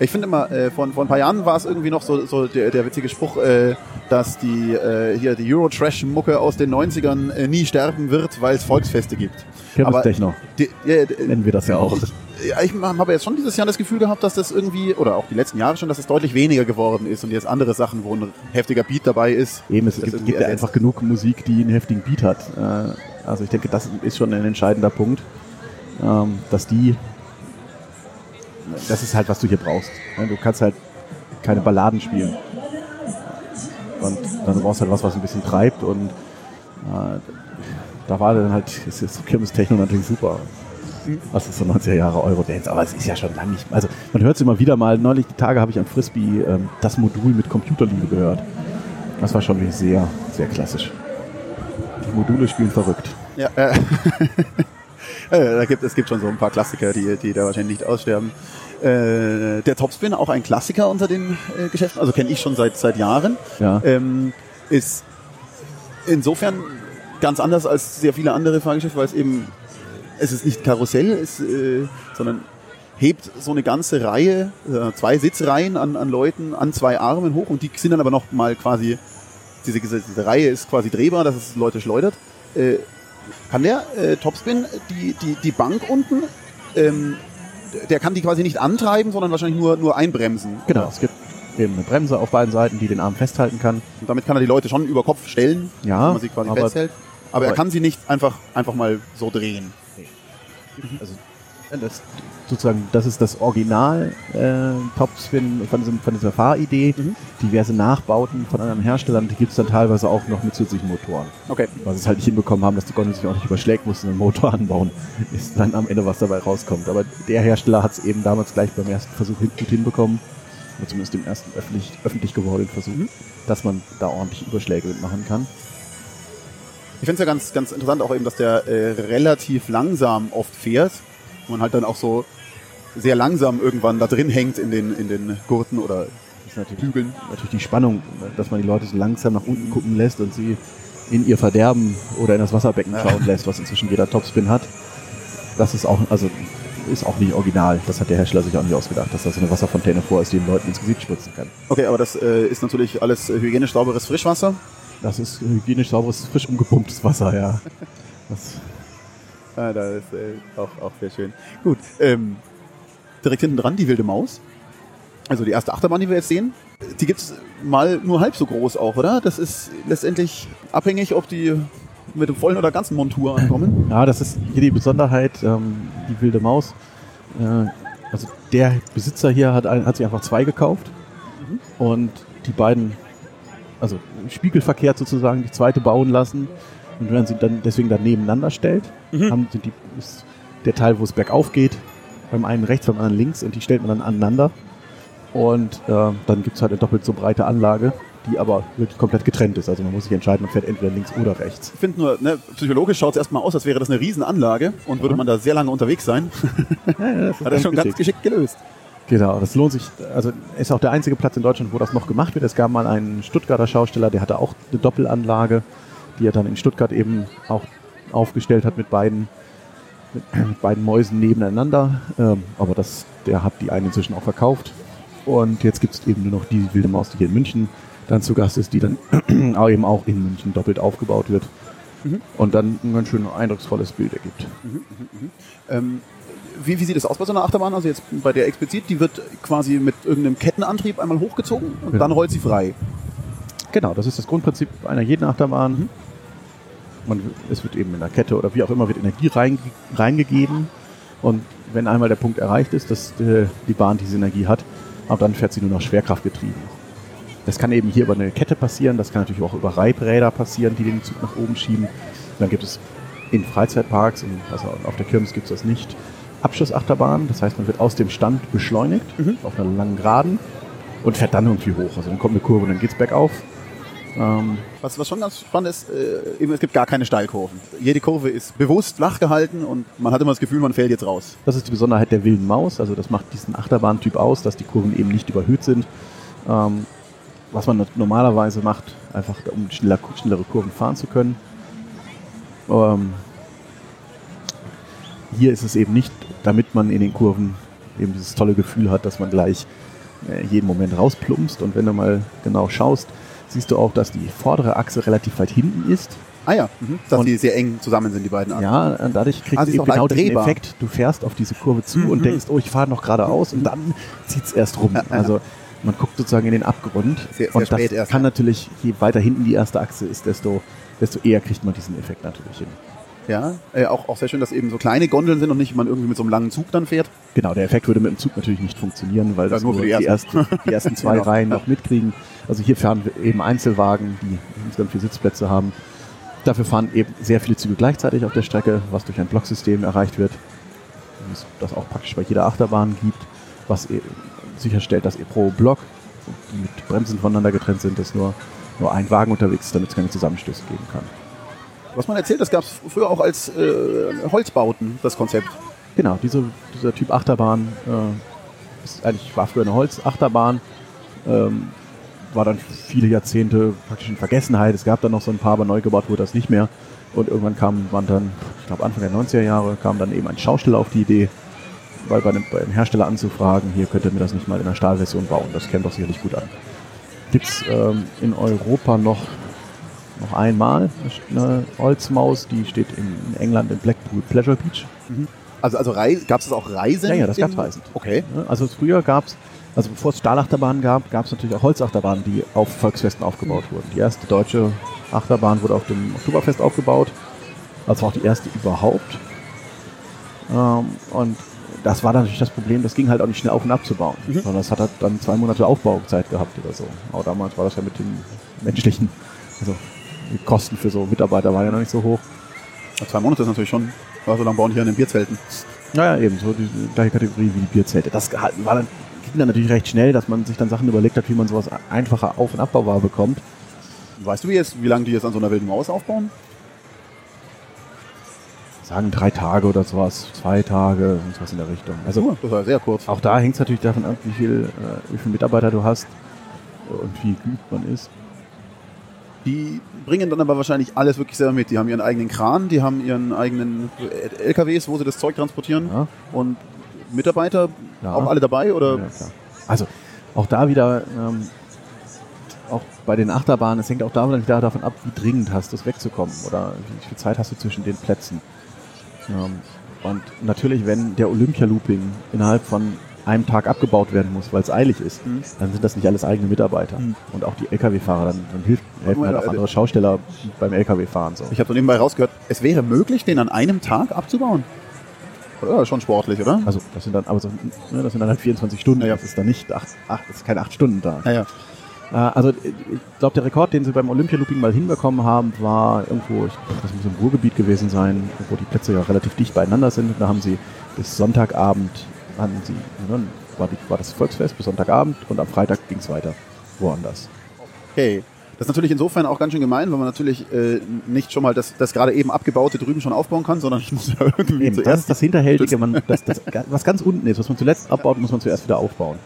Ich finde immer, äh, vor, vor ein paar Jahren war es irgendwie noch so, so der, der witzige Spruch, äh, dass die äh, hier die Euro-Trash-Mucke aus den 90ern äh, nie sterben wird, weil es Volksfeste gibt. Kirmes Techno. Die, ja, Nennen wir das ja auch ich habe jetzt schon dieses Jahr das Gefühl gehabt, dass das irgendwie, oder auch die letzten Jahre schon, dass es deutlich weniger geworden ist und jetzt andere Sachen, wo ein heftiger Beat dabei ist. Eben, es gibt, gibt ja einfach genug Musik, die einen heftigen Beat hat. Äh, also ich denke, das ist schon ein entscheidender Punkt, ähm, dass die, das ist halt, was du hier brauchst. Du kannst halt keine Balladen spielen. Und dann brauchst du halt was, was ein bisschen treibt und äh, da war dann halt, ist jetzt Kirmes Techno natürlich super was ist so 90er Jahre Eurodance, aber es ist ja schon lange nicht. Also man hört es immer wieder mal. Neulich die Tage habe ich am Frisbee ähm, das Modul mit Computerliebe gehört. Das war schon wirklich sehr, sehr klassisch. Die Module spielen verrückt. Ja, äh, <laughs> da gibt, es gibt schon so ein paar Klassiker, die, die da wahrscheinlich nicht aussterben. Äh, der Topspin, auch ein Klassiker unter den äh, Geschäften, also kenne ich schon seit, seit Jahren, ja. ähm, ist insofern ganz anders als sehr viele andere Fahrgeschäfte, weil es eben es ist nicht Karussell, es, äh, sondern hebt so eine ganze Reihe, äh, zwei Sitzreihen an, an Leuten an zwei Armen hoch und die sind dann aber noch mal quasi, diese, diese Reihe ist quasi drehbar, dass es Leute schleudert. Kann der äh, Topspin die, die, die Bank unten, ähm, der kann die quasi nicht antreiben, sondern wahrscheinlich nur, nur einbremsen. Genau, es gibt eben eine Bremse auf beiden Seiten, die den Arm festhalten kann. Und damit kann er die Leute schon über Kopf stellen, ja, wenn man sie quasi aber, festhält. Aber, aber er kann sie nicht einfach, einfach mal so drehen. Also das, sozusagen, das ist das Original äh, Topspin von, diesem, von dieser Fahridee. Mhm. Diverse Nachbauten von anderen Herstellern, die gibt es dann teilweise auch noch mit zusätzlichen Motoren. Okay. Weil sie es halt nicht hinbekommen haben, dass die Gondel sich auch nicht überschlägt, mussten einen Motor <laughs> anbauen. Ist dann am Ende was dabei rauskommt. Aber der Hersteller hat es eben damals gleich beim ersten Versuch gut hinbekommen, oder zumindest dem ersten öffentlich, öffentlich gewordenen Versuch, mhm. dass man da ordentlich Überschläge mitmachen kann. Ich finde es ja ganz, ganz interessant auch eben, dass der äh, relativ langsam oft fährt. Und man halt dann auch so sehr langsam irgendwann da drin hängt in den, in den Gurten oder natürlich, Hügeln. Natürlich die Spannung, dass man die Leute so langsam nach unten gucken lässt und sie in ihr Verderben oder in das Wasserbecken schauen lässt, was inzwischen jeder Topspin hat. Das ist auch, also ist auch nicht original. Das hat der Hersteller sich auch nicht ausgedacht, dass da so eine Wasserfontäne vor ist, die den Leuten ins Gesicht spritzen kann. Okay, aber das äh, ist natürlich alles hygienisch sauberes Frischwasser. Das ist hygienisch sauberes, frisch umgepumptes Wasser, ja. <laughs> Das ah, das ist äh, auch, auch sehr schön. Gut, ähm, direkt hinten dran die wilde Maus. Also die erste Achterbahn, die wir jetzt sehen, die gibt es mal nur halb so groß auch, oder? Das ist letztendlich abhängig, ob die mit dem vollen oder ganzen Montur ankommen. <clears throat> Ja, das ist hier die Besonderheit, ähm, die wilde Maus. Äh, also der Besitzer hier hat, ein, hat sich einfach zwei gekauft mhm. und die beiden also spiegelverkehrt sozusagen die zweite bauen lassen. Und wenn man sie dann deswegen dann nebeneinander stellt, mhm. haben, die, ist der Teil, wo es bergauf geht, beim einen rechts, beim anderen links und die stellt man dann aneinander. Und äh, dann gibt es halt eine doppelt so breite Anlage, die aber wirklich komplett getrennt ist. Also man muss sich entscheiden, man fährt entweder links oder rechts. Ich finde nur, ne, psychologisch schaut es erstmal aus, als wäre das eine Riesenanlage und ja. würde man da sehr lange unterwegs sein. <laughs> ja, ja, das <laughs> Hat er schon geschickt. ganz geschickt gelöst. Genau, das lohnt sich. Also ist auch der einzige Platz in Deutschland, wo das noch gemacht wird. Es gab mal einen Stuttgarter Schausteller, der hatte auch eine Doppelanlage, die er dann in Stuttgart eben auch aufgestellt hat mit beiden, mit, mit <clears throat> beiden Mäusen nebeneinander. Ähm, aber das, der hat die eine inzwischen auch verkauft. Und jetzt gibt es eben nur noch die wilde Maus, die hier in München dann zu Gast ist, die dann <clears throat> auch eben auch in München doppelt aufgebaut wird. Mhm. Und dann ein ganz schön eindrucksvolles Bild ergibt. Mhm, mh, mh. Ähm, wie, wie sieht es aus bei so einer Achterbahn? Also jetzt bei der explizit, die wird quasi mit irgendeinem Kettenantrieb einmal hochgezogen und genau. dann rollt sie frei. Genau, das ist das Grundprinzip einer jeden Achterbahn. Mhm. Man, es wird eben in der Kette oder wie auch immer wird Energie reinge reingegeben Und wenn einmal der Punkt erreicht ist, dass äh, die Bahn diese Energie hat, ab dann fährt sie nur noch schwerkraftgetrieben. Das kann eben hier über eine Kette passieren, das kann natürlich auch über Reibräder passieren, die den Zug nach oben schieben. Dann gibt es in Freizeitparks, also auf der Kirmes gibt es das nicht, Abschussachterbahn. Das heißt, man wird aus dem Stand beschleunigt Mhm. auf einer langen Geraden und fährt dann irgendwie hoch. Also dann kommt eine Kurve und dann geht's bergauf. Ähm, Was, was schon ganz spannend ist, äh, eben, es gibt gar keine Steilkurven. Jede Kurve ist bewusst flach gehalten und man hat immer das Gefühl, man fällt jetzt raus. Das ist die Besonderheit der wilden Maus. Also das macht diesen Achterbahntyp aus, dass die Kurven eben nicht überhöht sind. Ähm, was man normalerweise macht, einfach um schneller, schnellere Kurven fahren zu können. Ähm, hier ist es eben nicht, damit man in den Kurven eben dieses tolle Gefühl hat, dass man gleich äh, jeden Moment rausplumpst. Und wenn du mal genau schaust, siehst du auch, dass die vordere Achse relativ weit hinten ist. Ah ja, mhm. dass Und- die sehr eng zusammen sind, die beiden Achsen. Ja, dadurch kriegst Ah, du eben genau den. Effekt. Du fährst auf diese Kurve zu Mhm. und denkst, oh, ich fahre noch geradeaus und dann zieht's erst rum. Ja, ja. Also man guckt sozusagen in den Abgrund. Sehr- sehr und das erst, kann ja. natürlich, je weiter hinten die erste Achse ist, desto, desto eher kriegt man diesen Effekt natürlich hin. Ja, äh, auch, auch sehr schön, dass eben so kleine Gondeln sind und nicht man irgendwie mit so einem langen Zug dann fährt. Genau, der Effekt würde mit dem Zug natürlich nicht funktionieren, weil Ja, das nur nur die, die ersten, die ersten <laughs> zwei Genau. Reihen noch mitkriegen. Also hier fahren eben Einzelwagen, die insgesamt vier Sitzplätze haben. Dafür fahren eben sehr viele Züge gleichzeitig auf der Strecke, was durch ein Blocksystem erreicht wird. Wie es das auch praktisch bei jeder Achterbahn gibt, was e- sicherstellt, dass ihr pro Block, die mit Bremsen voneinander getrennt sind, dass nur, nur ein Wagen unterwegs ist, damit es keine Zusammenstöße geben kann. Was man erzählt, das gab es früher auch als äh, Holzbauten, das Konzept. Genau, diese, dieser Typ Achterbahn äh, ist eigentlich, war früher eine Holzachterbahn, ähm, war dann viele Jahrzehnte praktisch in Vergessenheit. Es gab dann noch so ein paar, aber neu gebaut wurde das nicht mehr. Und irgendwann kam man dann, ich glaube Anfang der 90er Jahre, kam dann eben ein Schausteller auf die Idee, weil bei einem, bei einem Hersteller anzufragen, hier könnt ihr mir das nicht mal in einer Stahlversion bauen, das käme doch sicherlich gut an. Gibt es ähm, in Europa noch, noch einmal eine Holzmaus, die steht in England in Blackpool Pleasure Beach. Also, also gab es das auch Reisen? Ja, ja, das in- gab's Reisen. Okay. Ne? Also früher gab es, also bevor es Stahlachterbahnen gab, gab es natürlich auch Holzachterbahnen, die auf Volksfesten aufgebaut wurden. Die erste deutsche Achterbahn wurde auf dem Oktoberfest aufgebaut. Das war auch die erste überhaupt. Ähm, und das war dann natürlich das Problem, das ging halt auch nicht schnell auf und ab zu bauen. Mhm. Sondern das hat halt dann zwei Monate Aufbauzeit gehabt oder so. Aber damals war das ja mit den menschlichen, also die Kosten für so Mitarbeiter waren ja noch nicht so hoch. Ja, Zwei Monate ist natürlich schon, ja, so lange bauen die hier in den Bierzelten. Naja, eben, so die gleiche Kategorie wie die Bierzelte. Das gehalten war dann, ging dann natürlich recht schnell, dass man sich dann Sachen überlegt hat, wie man sowas einfacher auf- und abbaubar bekommt. Weißt du wie, jetzt, wie lange die jetzt an so einer wilden Maus aufbauen? Sagen drei Tage oder sowas, zwei Tage, sowas in der Richtung. Also Oh, das war sehr kurz. auch da hängt es natürlich davon ab, wie viel, äh, wie viele Mitarbeiter du hast und wie geübt man ist. Die bringen dann aber wahrscheinlich alles wirklich selber mit. Die haben ihren eigenen Kran, die haben ihren eigenen LKWs, wo sie das Zeug transportieren. Ja. Und Mitarbeiter, Ja. auch alle dabei? Oder? Ja. Also auch da wieder, ähm, auch bei den Achterbahnen, es hängt auch da wieder davon ab, wie dringend hast du es wegzukommen oder wie viel Zeit hast du zwischen den Plätzen. Ähm, und natürlich, wenn der Olympia-Looping innerhalb von einem Tag abgebaut werden muss, weil es eilig ist, Mhm. dann sind das nicht alles eigene Mitarbeiter. Mhm. Und auch die Lkw-Fahrer, dann, dann hilft, helfen halt auch Also- andere Schausteller beim Lkw-Fahren. So. Ich habe so nebenbei rausgehört, es wäre möglich, den an einem Tag abzubauen. Oder? Schon sportlich, oder? Also das sind dann aber so, ne, das sind dann halt 24 Stunden, Ja, ja. das ist dann nicht acht, acht, das ist kein 8-Stunden-Tag. Naja. Äh, Also ich glaube, der Rekord, den sie beim Olympia-Looping mal hinbekommen haben, war irgendwo, ich glaub, das muss im Ruhrgebiet gewesen sein, wo die Plätze ja relativ dicht beieinander sind. Da haben sie bis Sonntagabend, hatten sie, ne, war, die, war das Volksfest bis Sonntagabend und am Freitag ging es weiter woanders. Okay. Das ist natürlich insofern auch ganz schön gemein, weil man natürlich äh, nicht schon mal das, das gerade eben abgebaute drüben schon aufbauen kann, sondern <laughs> ich muss ja irgendwie Eben, das zuerst ist das Hinterhältige, man, das, das, was ganz unten ist, was man zuletzt abbaut, muss man zuerst wieder aufbauen.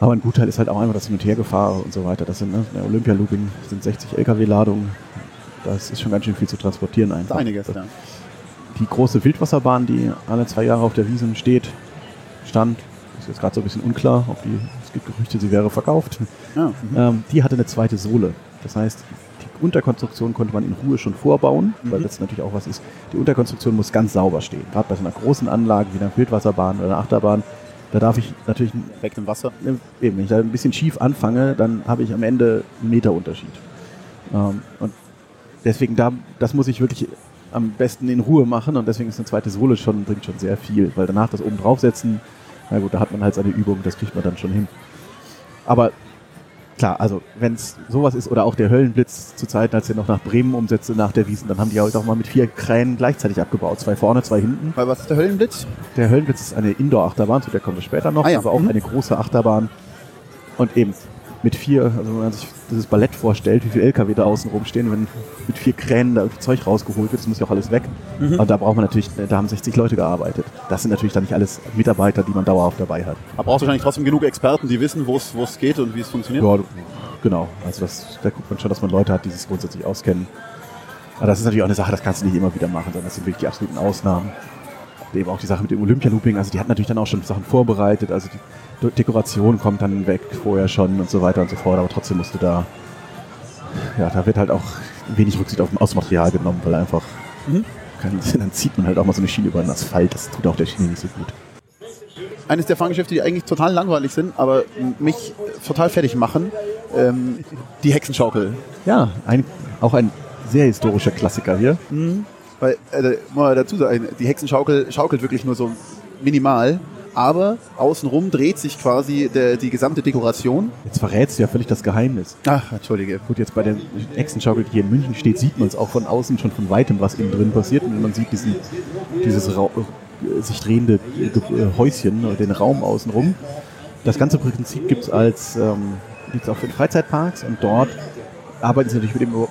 Aber ein Gutteil ist halt auch einfach das Hin- und Hergefahren und so weiter. Das sind, ne, der Olympia-Looping sind 60 LKW-Ladungen. Das ist schon ganz schön viel zu transportieren einfach. einiges. Ja. Die große Wildwasserbahn, die alle zwei Jahre auf der Wiesn steht, stand, ist jetzt gerade so ein bisschen unklar, ob die, es gibt Gerüchte, sie wäre verkauft. Ja. Mhm. Ähm, die hatte eine zweite Sohle. Das heißt, die Unterkonstruktion konnte man in Ruhe schon vorbauen, weil Mhm. das natürlich auch was ist. Die Unterkonstruktion muss ganz sauber stehen. Gerade bei so einer großen Anlage wie einer Wildwasserbahn oder einer Achterbahn, da darf ich natürlich, Direkt im Wasser. ne, eben, wenn ich da ein bisschen schief anfange, dann habe ich am Ende einen Meterunterschied. Ähm, und deswegen, da, das muss ich wirklich am besten in Ruhe machen und deswegen ist eine zweite Sohle schon, bringt schon sehr viel, weil danach das oben draufsetzen, na gut, da hat man halt seine Übung, das kriegt man dann schon hin. Aber klar, also wenn es sowas ist oder auch der Höllenblitz zu Zeiten, als er noch nach Bremen umsetzte nach der Wiesen, dann haben die halt auch mal mit vier Kränen gleichzeitig abgebaut. Zwei vorne, zwei hinten. Weil was ist der Höllenblitz? Der Höllenblitz ist eine Indoor-Achterbahn, zu der kommen wir später noch, Ah ja, aber auch mhm. eine große Achterbahn. Und eben mit vier, also wenn man sich dieses Ballett vorstellt, wie viele LKW da außen rumstehen, wenn mit vier Kränen da irgendwie Zeug rausgeholt wird, das muss ja auch alles weg. Mhm. Und da braucht man natürlich, da haben 60 Leute gearbeitet. Das sind natürlich dann nicht alles Mitarbeiter, die man dauerhaft dabei hat. Aber brauchst du wahrscheinlich trotzdem genug Experten, die wissen, wo es geht und wie es funktioniert. Ja, genau. Also das, da guckt man schon, dass man Leute hat, die sich grundsätzlich auskennen. Aber das ist natürlich auch eine Sache, das kannst du nicht immer wieder machen, sondern das sind wirklich die absoluten Ausnahmen. Eben auch die Sache mit dem Olympia-Looping, also die hat natürlich dann auch schon Sachen vorbereitet, also die Dekoration kommt dann weg vorher schon und so weiter und so fort, aber trotzdem musst du da, ja, da wird halt auch wenig Rücksicht auf das Material genommen, weil einfach, Mhm. Sinn, dann zieht man halt auch mal so eine Schiene über den Asphalt, das tut auch der Schiene nicht so gut. Eines der Fahrgeschäfte, die eigentlich total langweilig sind, aber mich total fertig machen, ähm, die Hexenschaukel. Ja, ein, auch ein sehr historischer Klassiker hier. Weil, äh, mal dazu sagen, die Hexenschaukel schaukelt wirklich nur so minimal, aber außenrum dreht sich quasi der, die gesamte Dekoration. Jetzt verrätst du ja völlig das Geheimnis. Ach, entschuldige. Gut, jetzt bei der Hexenschaukel, die hier in München steht, sieht man es auch von außen schon von weitem, was innen drin passiert. Und man sieht diesen, dieses Ra äh, sich drehende äh, äh, Häuschen oder den Raum außenrum. Das ganze Prinzip gibt es als ähm, gibt's auch in Freizeitparks und dort arbeiten sie natürlich mit dem,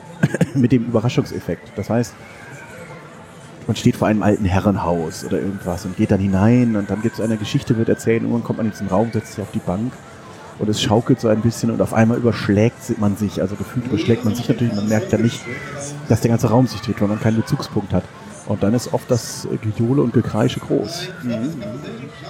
<coughs> mit dem Überraschungseffekt. Das heißt, man steht vor einem alten Herrenhaus oder irgendwas und geht dann hinein und dann gibt es eine Geschichte, wird erzählt, irgendwann kommt man in diesen Raum, setzt sich auf die Bank und es schaukelt so ein bisschen und auf einmal überschlägt man sich, also gefühlt überschlägt man sich natürlich, man merkt ja nicht, dass der ganze Raum sich dreht, weil man keinen Bezugspunkt hat. Und dann ist oft das äh, Gejohle und Gekreische groß.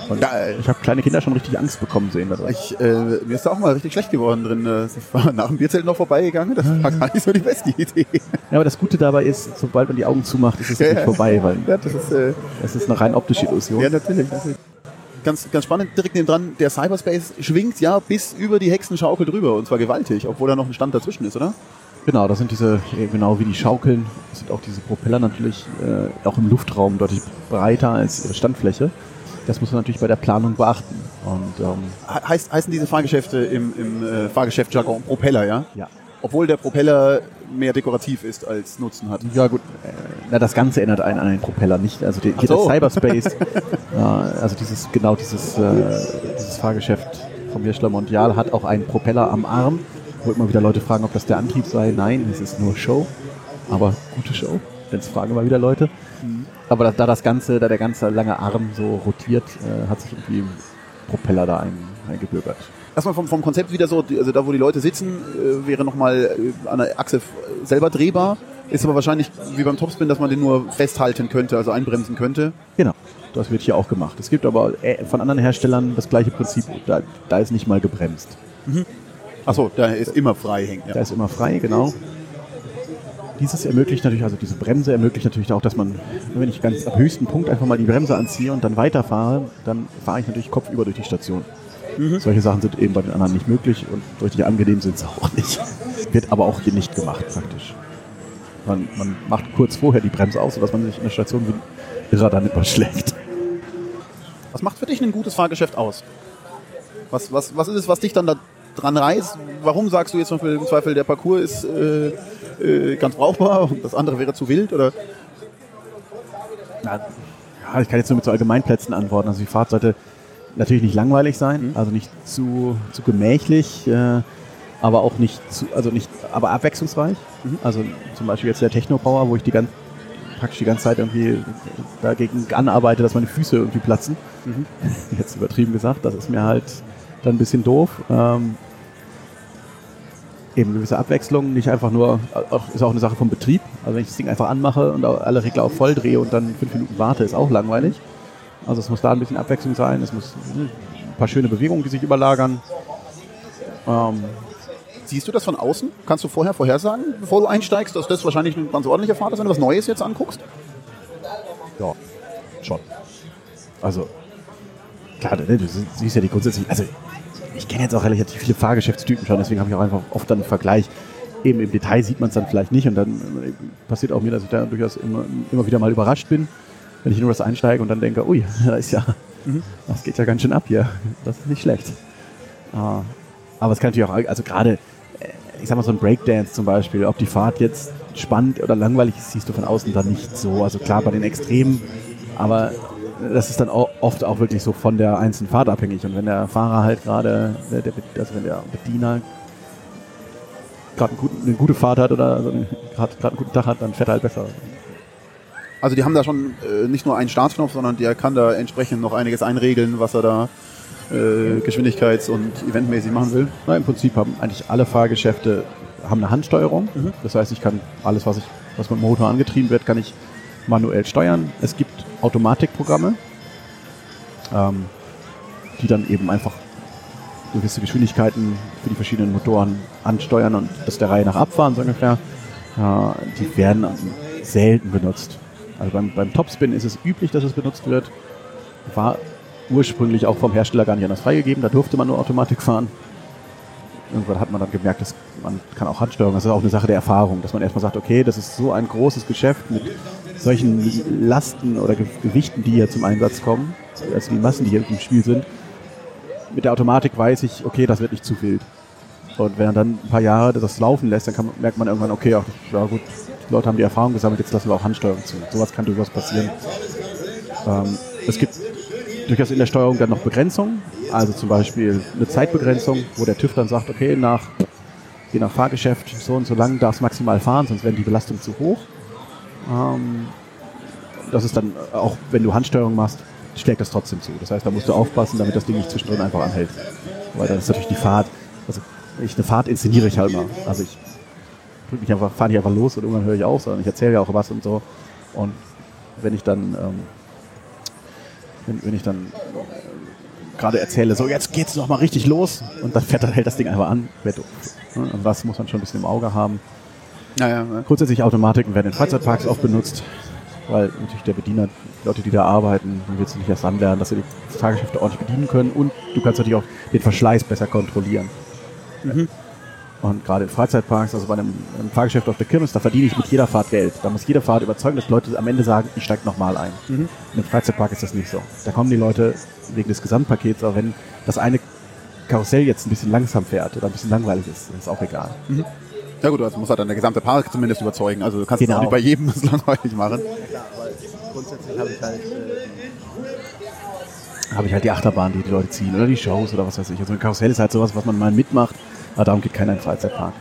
Und Geil. ich habe kleine Kinder schon richtig Angst bekommen sehen. dabei. Ich, äh, mir ist da auch mal richtig schlecht geworden drin. äh, Ich war nach dem Bierzelt noch vorbeigegangen. Das war gar nicht so die beste Idee. Ja, aber das Gute dabei ist, sobald man die Augen zumacht, ist es Ja, nicht ja. vorbei, weil Ja, das ist, äh, es ist eine rein optische Illusion. ja, natürlich. natürlich. Ganz, ganz spannend, direkt neben dran, der Cyberspace schwingt ja bis über die Hexenschaukel drüber und zwar gewaltig, obwohl da noch ein Stand dazwischen ist, oder? Genau, das sind diese, äh, genau wie die Schaukeln, sind auch diese Propeller natürlich äh, auch im Luftraum deutlich breiter als ihre Standfläche. Das muss man natürlich bei der Planung beachten. Und ähm, He- Heißt, heißen diese Fahrgeschäfte im, im äh, Fahrgeschäft-Jargon Propeller, ja? ja. Obwohl der Propeller mehr dekorativ ist als Nutzen hat. Ja gut, äh, na, das Ganze erinnert einen an einen Propeller, nicht? Also die, hier so. das Cyberspace, <laughs> äh, also dieses genau dieses, äh, dieses Fahrgeschäft vom Hirschler Mondial hat auch einen Propeller am Arm, wo immer wieder Leute fragen, ob das der Antrieb sei. Nein, es ist nur Show, aber gute Show. Jetzt fragen immer wieder Leute. Aber da, da das Ganze, da der ganze lange Arm so rotiert, äh, hat sich irgendwie ein Propeller da ein, eingebürgert. Erstmal vom, vom Konzept wieder so, also da wo die Leute sitzen, äh, wäre nochmal äh, an der Achse selber drehbar. Ist aber wahrscheinlich wie beim Topspin, dass man den nur festhalten könnte, also einbremsen könnte. Genau, das wird hier auch gemacht. Es gibt aber von anderen Herstellern das gleiche Prinzip. Da, da ist nicht mal gebremst. Achso, der ist immer frei hängen. Da Ja. ist immer frei, genau. Dieses ermöglicht natürlich, also diese Bremse ermöglicht natürlich auch, dass man, wenn ich ganz am höchsten Punkt einfach mal die Bremse anziehe und dann weiterfahre, dann fahre ich natürlich kopfüber durch die Station. Solche Sachen sind eben bei den anderen nicht möglich und richtig angenehm sind sie auch nicht. Wird aber auch hier nicht gemacht praktisch. Man, man macht kurz vorher die Bremse aus, sodass man sich in der Station wie Irrer dann überschlägt. Was macht für dich ein gutes Fahrgeschäft aus? Was, was, was ist es, was dich dann da dran reißt? Warum sagst du jetzt zum Beispiel im Zweifel, der Parcours ist äh, äh, ganz brauchbar und das andere wäre zu wild? Oder? Na, ja, ich kann jetzt nur mit so Allgemeinplätzen antworten. Also die Fahrt sollte natürlich nicht langweilig sein, also nicht zu, zu gemächlich, äh, aber auch nicht zu, also nicht, aber abwechslungsreich. Also zum Beispiel jetzt der Techno-Power, wo ich die ganz, praktisch die ganze Zeit irgendwie dagegen anarbeite, dass meine Füße irgendwie platzen. <laughs> Jetzt übertrieben gesagt, das ist mir halt dann ein bisschen doof. Ähm, eben gewisse Abwechslung, nicht einfach nur, auch, ist auch eine Sache vom Betrieb. Also wenn ich das Ding einfach anmache und alle Regler auf voll drehe und dann fünf Minuten warte, ist auch langweilig. Also es muss da ein bisschen Abwechslung sein, es muss hm, ein paar schöne Bewegungen, die sich überlagern. Ähm, Siehst du das von außen? Kannst du vorher vorhersagen, bevor du einsteigst, dass das wahrscheinlich eine ganz ordentliche Fahrt ist, wenn du was Neues jetzt anguckst? ja, schon. Also, klar, ne, du siehst ja die grundsätzlich, also ich kenne jetzt auch relativ viele Fahrgeschäftstypen schon, deswegen habe ich auch einfach oft dann einen Vergleich. eben im Detail sieht man es dann vielleicht nicht und dann äh, passiert auch mir, dass ich da durchaus immer, immer wieder mal überrascht bin, wenn ich nur das einsteige und dann denke, ui, <laughs> da ist ja, mhm. das geht ja ganz schön ab hier. Das ist nicht schlecht. Ah, aber es kann natürlich auch, also gerade, äh, ich sag mal so ein Breakdance zum Beispiel, ob die Fahrt jetzt spannend oder langweilig ist, siehst du von außen dann nicht so. Also klar bei den Extremen, aber das ist dann oft auch wirklich so von der einzelnen Fahrt abhängig. Und wenn der Fahrer halt gerade, also wenn der Bediener gerade eine gute Fahrt hat oder gerade einen guten Tag hat, dann fährt er halt besser. Also die haben da schon äh, nicht nur einen Startknopf, sondern der kann da entsprechend noch einiges einregeln, was er da äh, geschwindigkeits- und eventmäßig machen will. Na, Im Prinzip haben eigentlich alle Fahrgeschäfte haben eine Handsteuerung. Mhm. Das heißt, ich kann alles, was ich, was mit dem Motor angetrieben wird, kann ich manuell steuern. Es gibt Automatikprogramme, ähm, die dann eben einfach gewisse Geschwindigkeiten für die verschiedenen Motoren ansteuern und das der Reihe nach abfahren, so ungefähr. Äh, die werden selten benutzt. Also beim, beim Topspin ist es üblich, dass es benutzt wird. War ursprünglich auch vom Hersteller gar nicht anders freigegeben. Da durfte man nur Automatik fahren. Irgendwann hat man dann gemerkt, dass man kann auch Handsteuerung. Das ist auch eine Sache der Erfahrung, dass man erstmal sagt, okay, das ist so ein großes Geschäft mit solchen Lasten oder Gewichten, die hier zum Einsatz kommen, also die Massen, die hier im Spiel sind. Mit der Automatik weiß ich, okay, das wird nicht zu wild. Und wenn er dann ein paar Jahre das laufen lässt, dann kann, merkt man irgendwann, okay, ach, ja gut, die Leute haben die Erfahrung gesammelt, jetzt lassen wir auch Handsteuerung zu. Sowas kann durchaus passieren. Ähm, es gibt durchaus in der Steuerung dann noch Begrenzungen, also zum Beispiel eine Zeitbegrenzung, wo der TÜV dann sagt, okay, nach, je nach Fahrgeschäft, so und so lang darf es maximal fahren, sonst werden die Belastungen zu hoch. Ähm, das ist dann auch, wenn du Handsteuerung machst, schlägt das trotzdem zu. Das heißt, da musst du aufpassen, damit das Ding nicht zwischendrin einfach anhält. Weil dann ist natürlich die Fahrt, also ich eine Fahrt inszeniere ich halt mal. Also ich drücke mich einfach, fahre nicht einfach los und irgendwann höre ich auf, sondern ich erzähle ja auch was und so. Und wenn ich dann, ähm, wenn, wenn ich dann äh, gerade erzähle, so jetzt geht's noch mal richtig los und dann fährt dann hält das Ding einfach an, wäre doof. Also das muss man schon ein bisschen im Auge haben. Naja, ja. Grundsätzlich Automatiken werden in Freizeitparks oft benutzt, weil natürlich der Bediener, die Leute, die da arbeiten, dann willst du nicht erst anlernen, dass sie die Fahrgeschäfte ordentlich bedienen können und du kannst natürlich auch den Verschleiß besser kontrollieren. Mhm. Und gerade in Freizeitparks, also bei einem, einem, Fahrgeschäft auf der Kirmes, da verdiene ich mit jeder Fahrt Geld. Da muss jede Fahrt überzeugen, dass Leute am Ende sagen, ich steige nochmal ein. Mhm. In einem Freizeitpark ist das nicht so. Da kommen die Leute wegen des Gesamtpakets, aber wenn das eine Karussell jetzt ein bisschen langsam fährt oder ein bisschen langweilig ist, ist auch egal. Mhm. Ja gut, also muss halt dann der gesamte Park zumindest überzeugen. Also du kannst genau. auch nicht bei jedem <laughs> das langweilig machen. Ja klar, aber grundsätzlich habe ich halt äh, habe ich halt die Achterbahn, die die Leute ziehen oder die Shows oder was weiß ich. Also ein Karussell ist halt sowas, was man mal mitmacht, aber darum geht keiner in den Freizeitpark.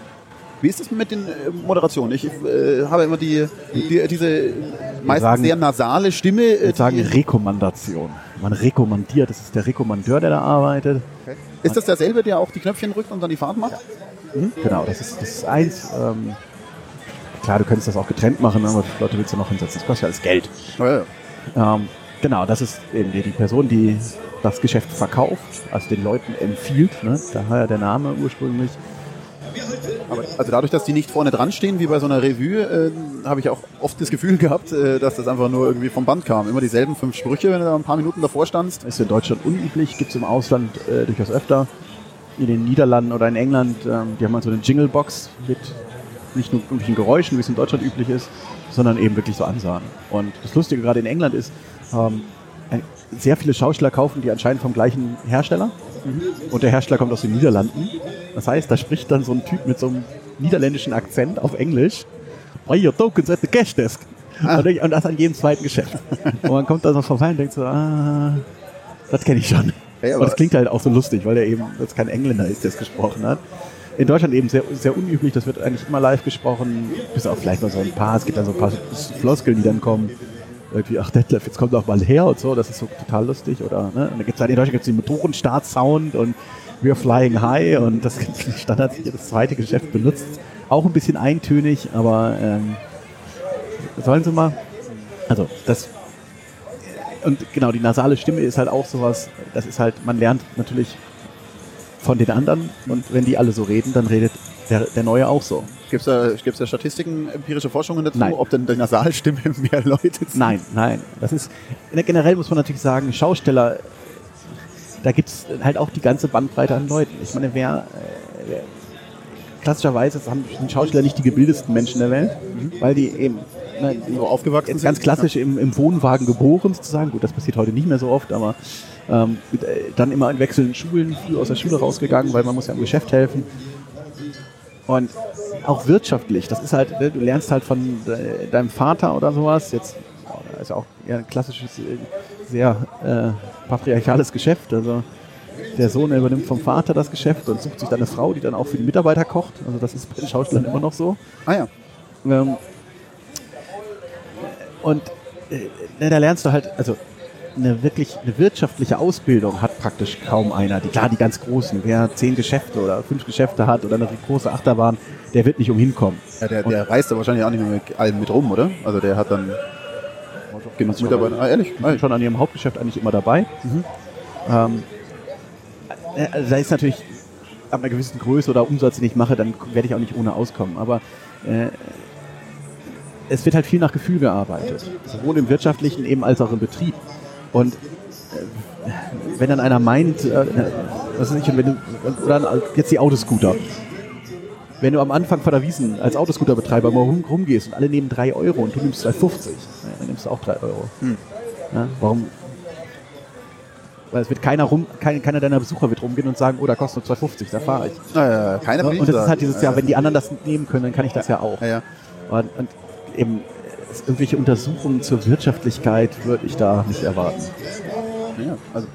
Wie ist es mit den äh, Moderationen? Ich äh, habe immer die, die diese meistens sagen, sehr nasale Stimme. Äh, wir sagen Rekommandation. Man rekommandiert, das ist der Rekommandeur, der da arbeitet. Okay. Ist das derselbe, der auch die Knöpfchen drückt und dann die Fahrt macht? Ja. Mhm. Genau, das ist, das ist eins. Ähm, klar, du könntest das auch getrennt machen, aber die Leute willst du noch hinsetzen. Das kostet ja alles Geld. Oh ja. ähm, genau, das ist eben die, die, Person, die das Geschäft verkauft, also den Leuten empfiehlt. Ne? Daher der Name ursprünglich. Aber also dadurch, dass die nicht vorne dran stehen, wie bei so einer Revue, äh, habe ich auch oft das Gefühl gehabt, äh, dass das einfach nur irgendwie vom Band kam. Immer dieselben fünf Sprüche, wenn du da ein paar Minuten davor standst. Ist in Deutschland unüblich, gibt es im Ausland äh, durchaus öfter in den Niederlanden oder in England, ähm, die haben halt so eine Jingle-Box mit nicht nur irgendwelchen Geräuschen, wie es in Deutschland üblich ist, sondern eben wirklich so Ansagen. Und das Lustige gerade in England ist, ähm, sehr viele Schauspieler kaufen die anscheinend vom gleichen Hersteller. Mhm. Und der Hersteller kommt aus den Niederlanden. Das heißt, da spricht dann so ein Typ mit so einem niederländischen Akzent auf Englisch. Buy your tokens at the cash desk. Ah. Und das an jedem zweiten Geschäft. <laughs> und man kommt da so vorbei und denkt so, ah, das kenne ich schon. Ja, aber das klingt halt auch so lustig, weil er eben jetzt kein Engländer ist, der es gesprochen hat. In Deutschland eben sehr, sehr unüblich, das wird eigentlich immer live gesprochen, bis auf vielleicht mal so ein paar, es gibt dann so ein paar Floskeln, die dann kommen. Irgendwie, ach Detlef, jetzt kommt doch mal her und so, das ist so total lustig. Oder, ne? Und dann gibt's halt in Deutschland gibt's den Motorenstart-Sound und We're Flying High und das Standard das zweite Geschäft benutzt. Auch ein bisschen eintönig, aber ähm, sollen sie mal. Also, das und genau, die nasale Stimme ist halt auch sowas, das ist halt, man lernt natürlich von den anderen und wenn die alle so reden, dann redet der, der Neue auch so. Gibt es da, gibt's da Statistiken, empirische Forschungen dazu, nein. ob denn die Nasalstimme <laughs> mehr Leute sind? Nein, nein. Das ist, generell muss man natürlich sagen, Schausteller, da gibt es halt auch die ganze Bandbreite an Leuten. Ich meine, wer, wer klassischerweise haben die Schauspieler nicht die gebildesten Menschen der Welt, Mhm. weil die eben ne, die So aufgewachsen jetzt sind. ganz klassisch im, im Wohnwagen geboren sozusagen. Gut, das passiert heute nicht mehr so oft, aber ähm, äh, dann immer in wechselnden Schulen, früh aus der Schule rausgegangen, weil man muss ja im Geschäft helfen. Und auch wirtschaftlich, das ist halt, ne, du lernst halt von äh, deinem Vater oder sowas, jetzt da ist ja auch eher ein klassisches, äh, sehr äh, patriarchales Geschäft, also der Sohn übernimmt vom Vater das Geschäft und sucht sich dann eine Frau, die dann auch für die Mitarbeiter kocht. Also das ist bei den Schauspielern immer noch so. Ah ja. Ähm, und äh, da lernst du halt, also eine wirklich eine wirtschaftliche Ausbildung hat praktisch kaum einer. Die, klar, die ganz großen, wer zehn Geschäfte oder fünf Geschäfte hat oder eine große Achterbahn, der wird nicht umhin kommen. ja der, der reist da wahrscheinlich auch nicht mehr mit allem mit rum, oder? Also der hat dann genug Mitarbeiter. Ah, ehrlich? Die sind schon an ihrem Hauptgeschäft eigentlich immer dabei. Ähm, äh, also da ist natürlich ab einer gewissen Größe oder Umsatz, den ich mache, dann werde ich auch nicht ohne auskommen. Aber äh, es wird halt viel nach Gefühl gearbeitet. Sowohl im wirtschaftlichen eben als auch im Betrieb. Und äh, wenn dann einer meint, äh, was weiß ich, wenn du, oder jetzt die Autoscooter. Wenn du am Anfang von der Wiesen als Autoscooterbetreiber mal rum, rumgehst und alle nehmen 3 Euro und du nimmst 2,50, ja, dann nimmst du auch 3 Euro. Ja, warum? Weil es wird keiner rum, kein, keiner deiner Besucher wird rumgehen und sagen, oh, da kostet nur 2,50, da fahre ich. Äh, keine Ja, und das ist halt dieses Jahr, wenn die anderen das nehmen können, dann kann ich das ja auch. Ja, ja. Und, und eben irgendwelche Untersuchungen zur Wirtschaftlichkeit würde ich da nicht erwarten. Ja, also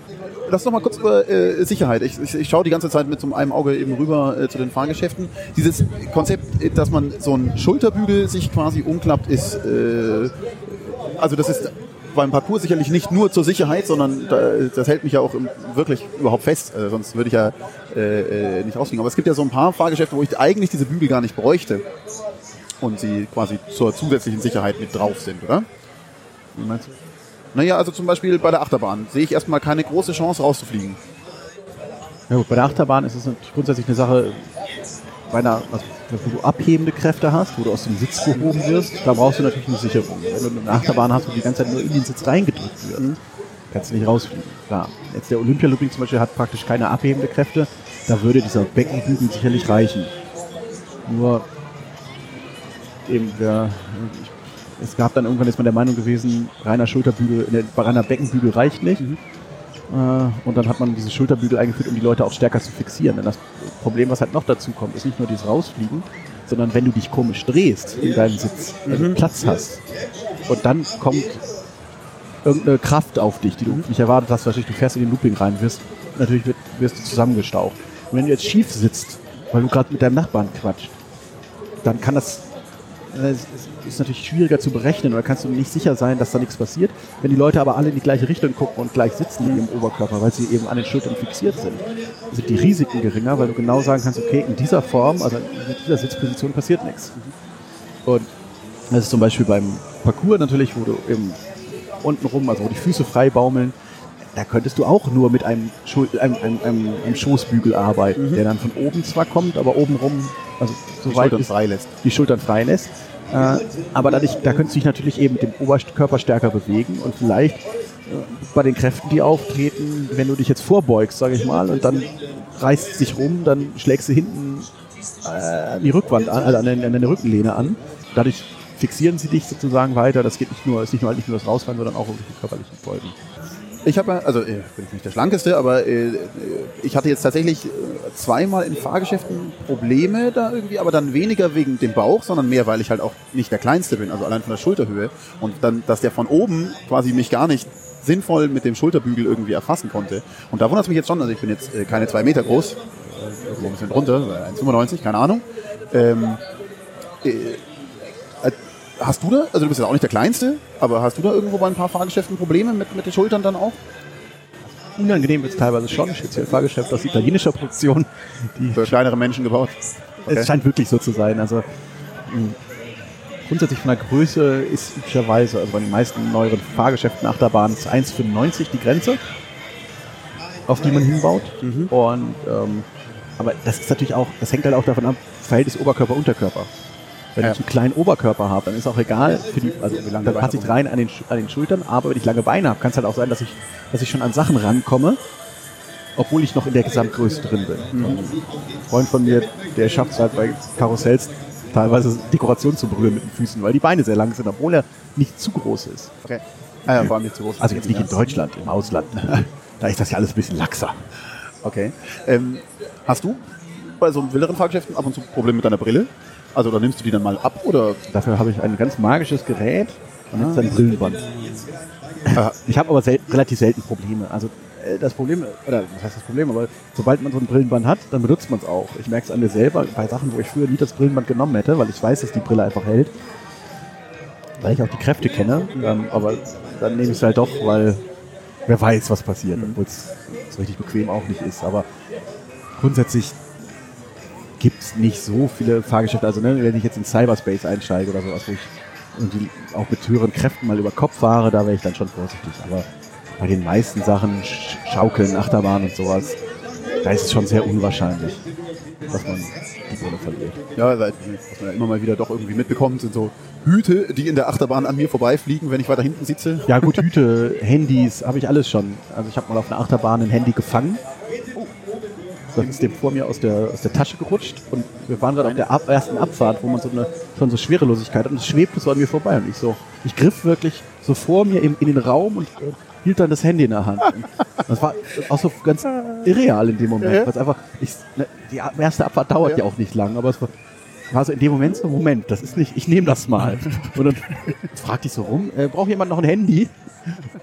lass doch mal kurz über äh, Sicherheit. Ich, ich, ich schaue die ganze Zeit mit so einem Auge eben rüber äh, zu den Fahrgeschäften. Dieses Konzept, dass man so einen Schulterbügel sich quasi umklappt, ist äh, also das ist beim Parcours sicherlich nicht nur zur Sicherheit, sondern da, das hält mich ja auch wirklich überhaupt fest. Äh, sonst würde ich ja äh, äh, nicht rausfliegen. Aber es gibt ja so ein paar Fahrgeschäfte, wo ich eigentlich diese Bügel gar nicht bräuchte und sie quasi zur zusätzlichen Sicherheit mit drauf sind, oder? Wie meinst du? Naja, also zum Beispiel bei der Achterbahn sehe ich erstmal keine große Chance rauszufliegen. Ja gut, bei der Achterbahn ist es grundsätzlich eine Sache, bei einer, also, wo du abhebende Kräfte hast, wo du aus dem Sitz gehoben wirst, da brauchst du natürlich eine Sicherung. Wenn du eine Achterbahn hast, wo die ganze Zeit nur in den Sitz reingedrückt wird, kannst du nicht rausfliegen. Klar. Jetzt der Olympialooping zum Beispiel hat praktisch keine abhebende Kräfte, da würde dieser Beckenbügel sicherlich reichen. Nur eben ich, es gab dann irgendwann ist man der Meinung gewesen, reiner Schulterbügel, reiner Beckenbügel reicht nicht. Äh, Und dann hat man diese Schulterbügel eingeführt, um die Leute auch stärker zu fixieren. Denn das Problem, was halt noch dazu kommt, ist nicht nur dieses Rausfliegen, sondern wenn du dich komisch drehst in deinem Sitz, also Platz hast und dann kommt irgendeine Kraft auf dich, die du nicht erwartet hast, natürlich du fährst in den Looping rein, wirst, natürlich wirst du zusammengestaucht. Und wenn du jetzt schief sitzt, weil du gerade mit deinem Nachbarn quatscht, dann kann das ist natürlich schwieriger zu berechnen oder kannst du nicht sicher sein, dass da nichts passiert. Wenn die Leute aber alle in die gleiche Richtung gucken und gleich sitzen mit ihrem Oberkörper, weil sie eben an den Schultern fixiert sind, sind die Risiken geringer, weil du genau sagen kannst, okay, in dieser Form, also in dieser Sitzposition passiert nichts. Und das ist zum Beispiel beim Parcours natürlich, wo du eben unten rum, also wo die Füße frei baumeln, da könntest du auch nur mit einem, Schul einem, einem, einem, einem Schoßbügel arbeiten, der dann von oben zwar kommt, aber oben rum, also so Die weit Schultern ist, frei lässt. die Schultern frei lässt. Äh, aber dadurch, da könntest du dich natürlich eben mit dem Oberkörper stärker bewegen und vielleicht äh, bei den Kräften, die auftreten, wenn du dich jetzt vorbeugst, sage ich mal, und dann reißt es sich rum, dann schlägst du hinten äh, an die Rückwand an, also an, den, an deine Rückenlehne an. Dadurch fixieren sie dich sozusagen weiter. Das geht nicht nur, ist nicht nur, nicht nur das Rausfallen, sondern auch wirklich die körperlichen Folgen. Ich habe, also äh, bin ich nicht der Schlankeste, aber äh, ich hatte jetzt tatsächlich äh, zweimal in Fahrgeschäften Probleme da irgendwie, aber dann weniger wegen dem Bauch, sondern mehr, weil ich halt auch nicht der Kleinste bin, also allein von der Schulterhöhe. Und dann, dass der von oben quasi mich gar nicht sinnvoll mit dem Schulterbügel irgendwie erfassen konnte. Und da wundert es mich jetzt schon, also ich bin jetzt äh, keine zwei Meter groß, äh, irgendwo ein bisschen drunter, äh, 1,95, keine Ahnung. Ähm, äh, äh, Hast du da, also du bist ja auch nicht der Kleinste, aber hast du da irgendwo bei ein paar Fahrgeschäften Probleme mit, mit den Schultern dann auch? Unangenehm wird es teilweise schon, speziell Fahrgeschäft aus italienischer Produktion. Die Für kleinere Menschen gebaut? Es scheint wirklich so zu sein. Also mh, grundsätzlich von der Größe ist üblicherweise, also bei den meisten neueren Fahrgeschäften Achterbahnen ist 1,95 die Grenze, auf die man hinbaut. Und ähm, aber das ist natürlich auch, das hängt halt auch davon ab, Verhältnis Oberkörper-Unterkörper. Wenn Ja. ich einen kleinen Oberkörper habe, dann ist auch egal, die, also Wie lange dann passe ich rein an den, an den Schultern, aber wenn ich lange Beine habe, kann es halt auch sein, dass ich, dass ich schon an Sachen rankomme obwohl ich noch in der Gesamtgröße drin bin. Ein Freund von mir, der schafft es halt bei Karussells teilweise Dekoration zu berühren mit den Füßen, weil die Beine sehr lang sind, obwohl er nicht zu groß ist. Okay. Ah ja, vor allem nicht zu groß. Also jetzt nicht in Deutschland, im Ausland. <laughs> da ist das ja alles ein bisschen laxer. Okay. Ähm, hast du bei so wilderen Fahrgeschäften ab und zu Probleme mit deiner Brille? Also oder nimmst du die dann mal ab oder? Dafür habe ich ein ganz magisches Gerät und ist ein Brillenband. Ich habe aber sel relativ selten Probleme. Also äh, das Problem, oder was heißt das Problem, aber sobald man so ein Brillenband hat, dann benutzt man es auch. Ich merke es an mir selber bei Sachen, wo ich früher nie das Brillenband genommen hätte, weil ich weiß, dass die Brille einfach hält. Weil ich auch die Kräfte kenne. Ähm, aber dann nehme ich es halt doch, weil wer weiß, was passiert, obwohl es so richtig bequem auch nicht ist. Aber grundsätzlich gibt es nicht so viele Fahrgeschäfte. Also ne, wenn ich jetzt in Cyberspace einsteige oder sowas, wo ich irgendwie auch mit höheren Kräften mal über Kopf fahre, da wäre ich dann schon vorsichtig. Aber bei den meisten Sachen, Sch Schaukeln, Achterbahn und sowas, da ist es schon sehr unwahrscheinlich, dass man die Brille verliert. Ja, weil, was man ja immer mal wieder doch irgendwie mitbekommt, sind so Hüte, die in der Achterbahn an mir vorbeifliegen, wenn ich weiter hinten sitze. Ja gut, <laughs> Hüte, Handys, habe ich alles schon. Also ich habe mal auf einer Achterbahn ein Handy gefangen. Das ist dem vor mir aus der, aus der Tasche gerutscht und wir waren gerade auf der ab, ersten Abfahrt, wo man so eine schon so Schwerelosigkeit hat und es schwebte so an mir vorbei und ich so, ich griff wirklich so vor mir in, in den Raum und äh, hielt dann das Handy in der Hand. Das war auch so ganz irreal in dem Moment. Ja. Weil es einfach, ich, ne, die erste Abfahrt dauert ja. Ja. auch nicht lang, aber es war, war so in dem Moment so, Moment, das ist nicht, ich nehme das mal. Und dann fragte ich so rum, äh, braucht jemand noch ein Handy?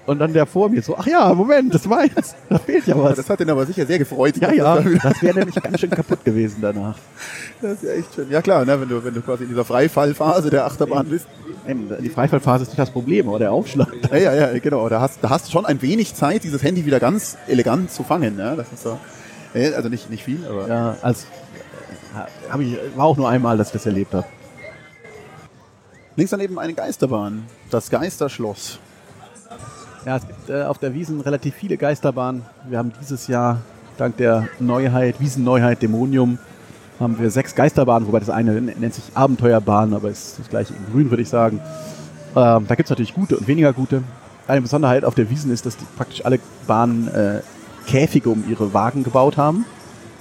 Und dann der vor mir so, ach ja, Moment, das war jetzt, da fehlt ja was. Das hat den aber sicher sehr gefreut. Ja, ja, das wäre nämlich ganz schön kaputt gewesen danach. Das ist ja echt schön. Ja klar, ne, wenn, du, wenn du quasi in dieser Freifallphase der Achterbahn bist. Die Freifallphase ist nicht das Problem, aber der Aufschlag. Ja, ja, ja, genau. Da hast, da hast du schon ein wenig Zeit, dieses Handy wieder ganz elegant zu fangen. Ne? Das ist so, ja, also nicht, nicht viel, aber Ja, als äh, hab ich, war auch nur einmal, dass ich das erlebt habe. links daneben eine Geisterbahn, das Geisterschloss. Ja, es gibt äh, auf der Wiesen relativ viele Geisterbahnen. Wir haben dieses Jahr dank der Neuheit, Wiesenneuheit Dämonium, haben wir sechs Geisterbahnen, wobei das eine nennt sich Abenteuerbahn, aber ist das gleiche in grün, würde ich sagen. Ähm, da gibt es natürlich gute und weniger gute. Eine Besonderheit auf der Wiesen ist, dass praktisch alle Bahnen äh, Käfige um ihre Wagen gebaut haben.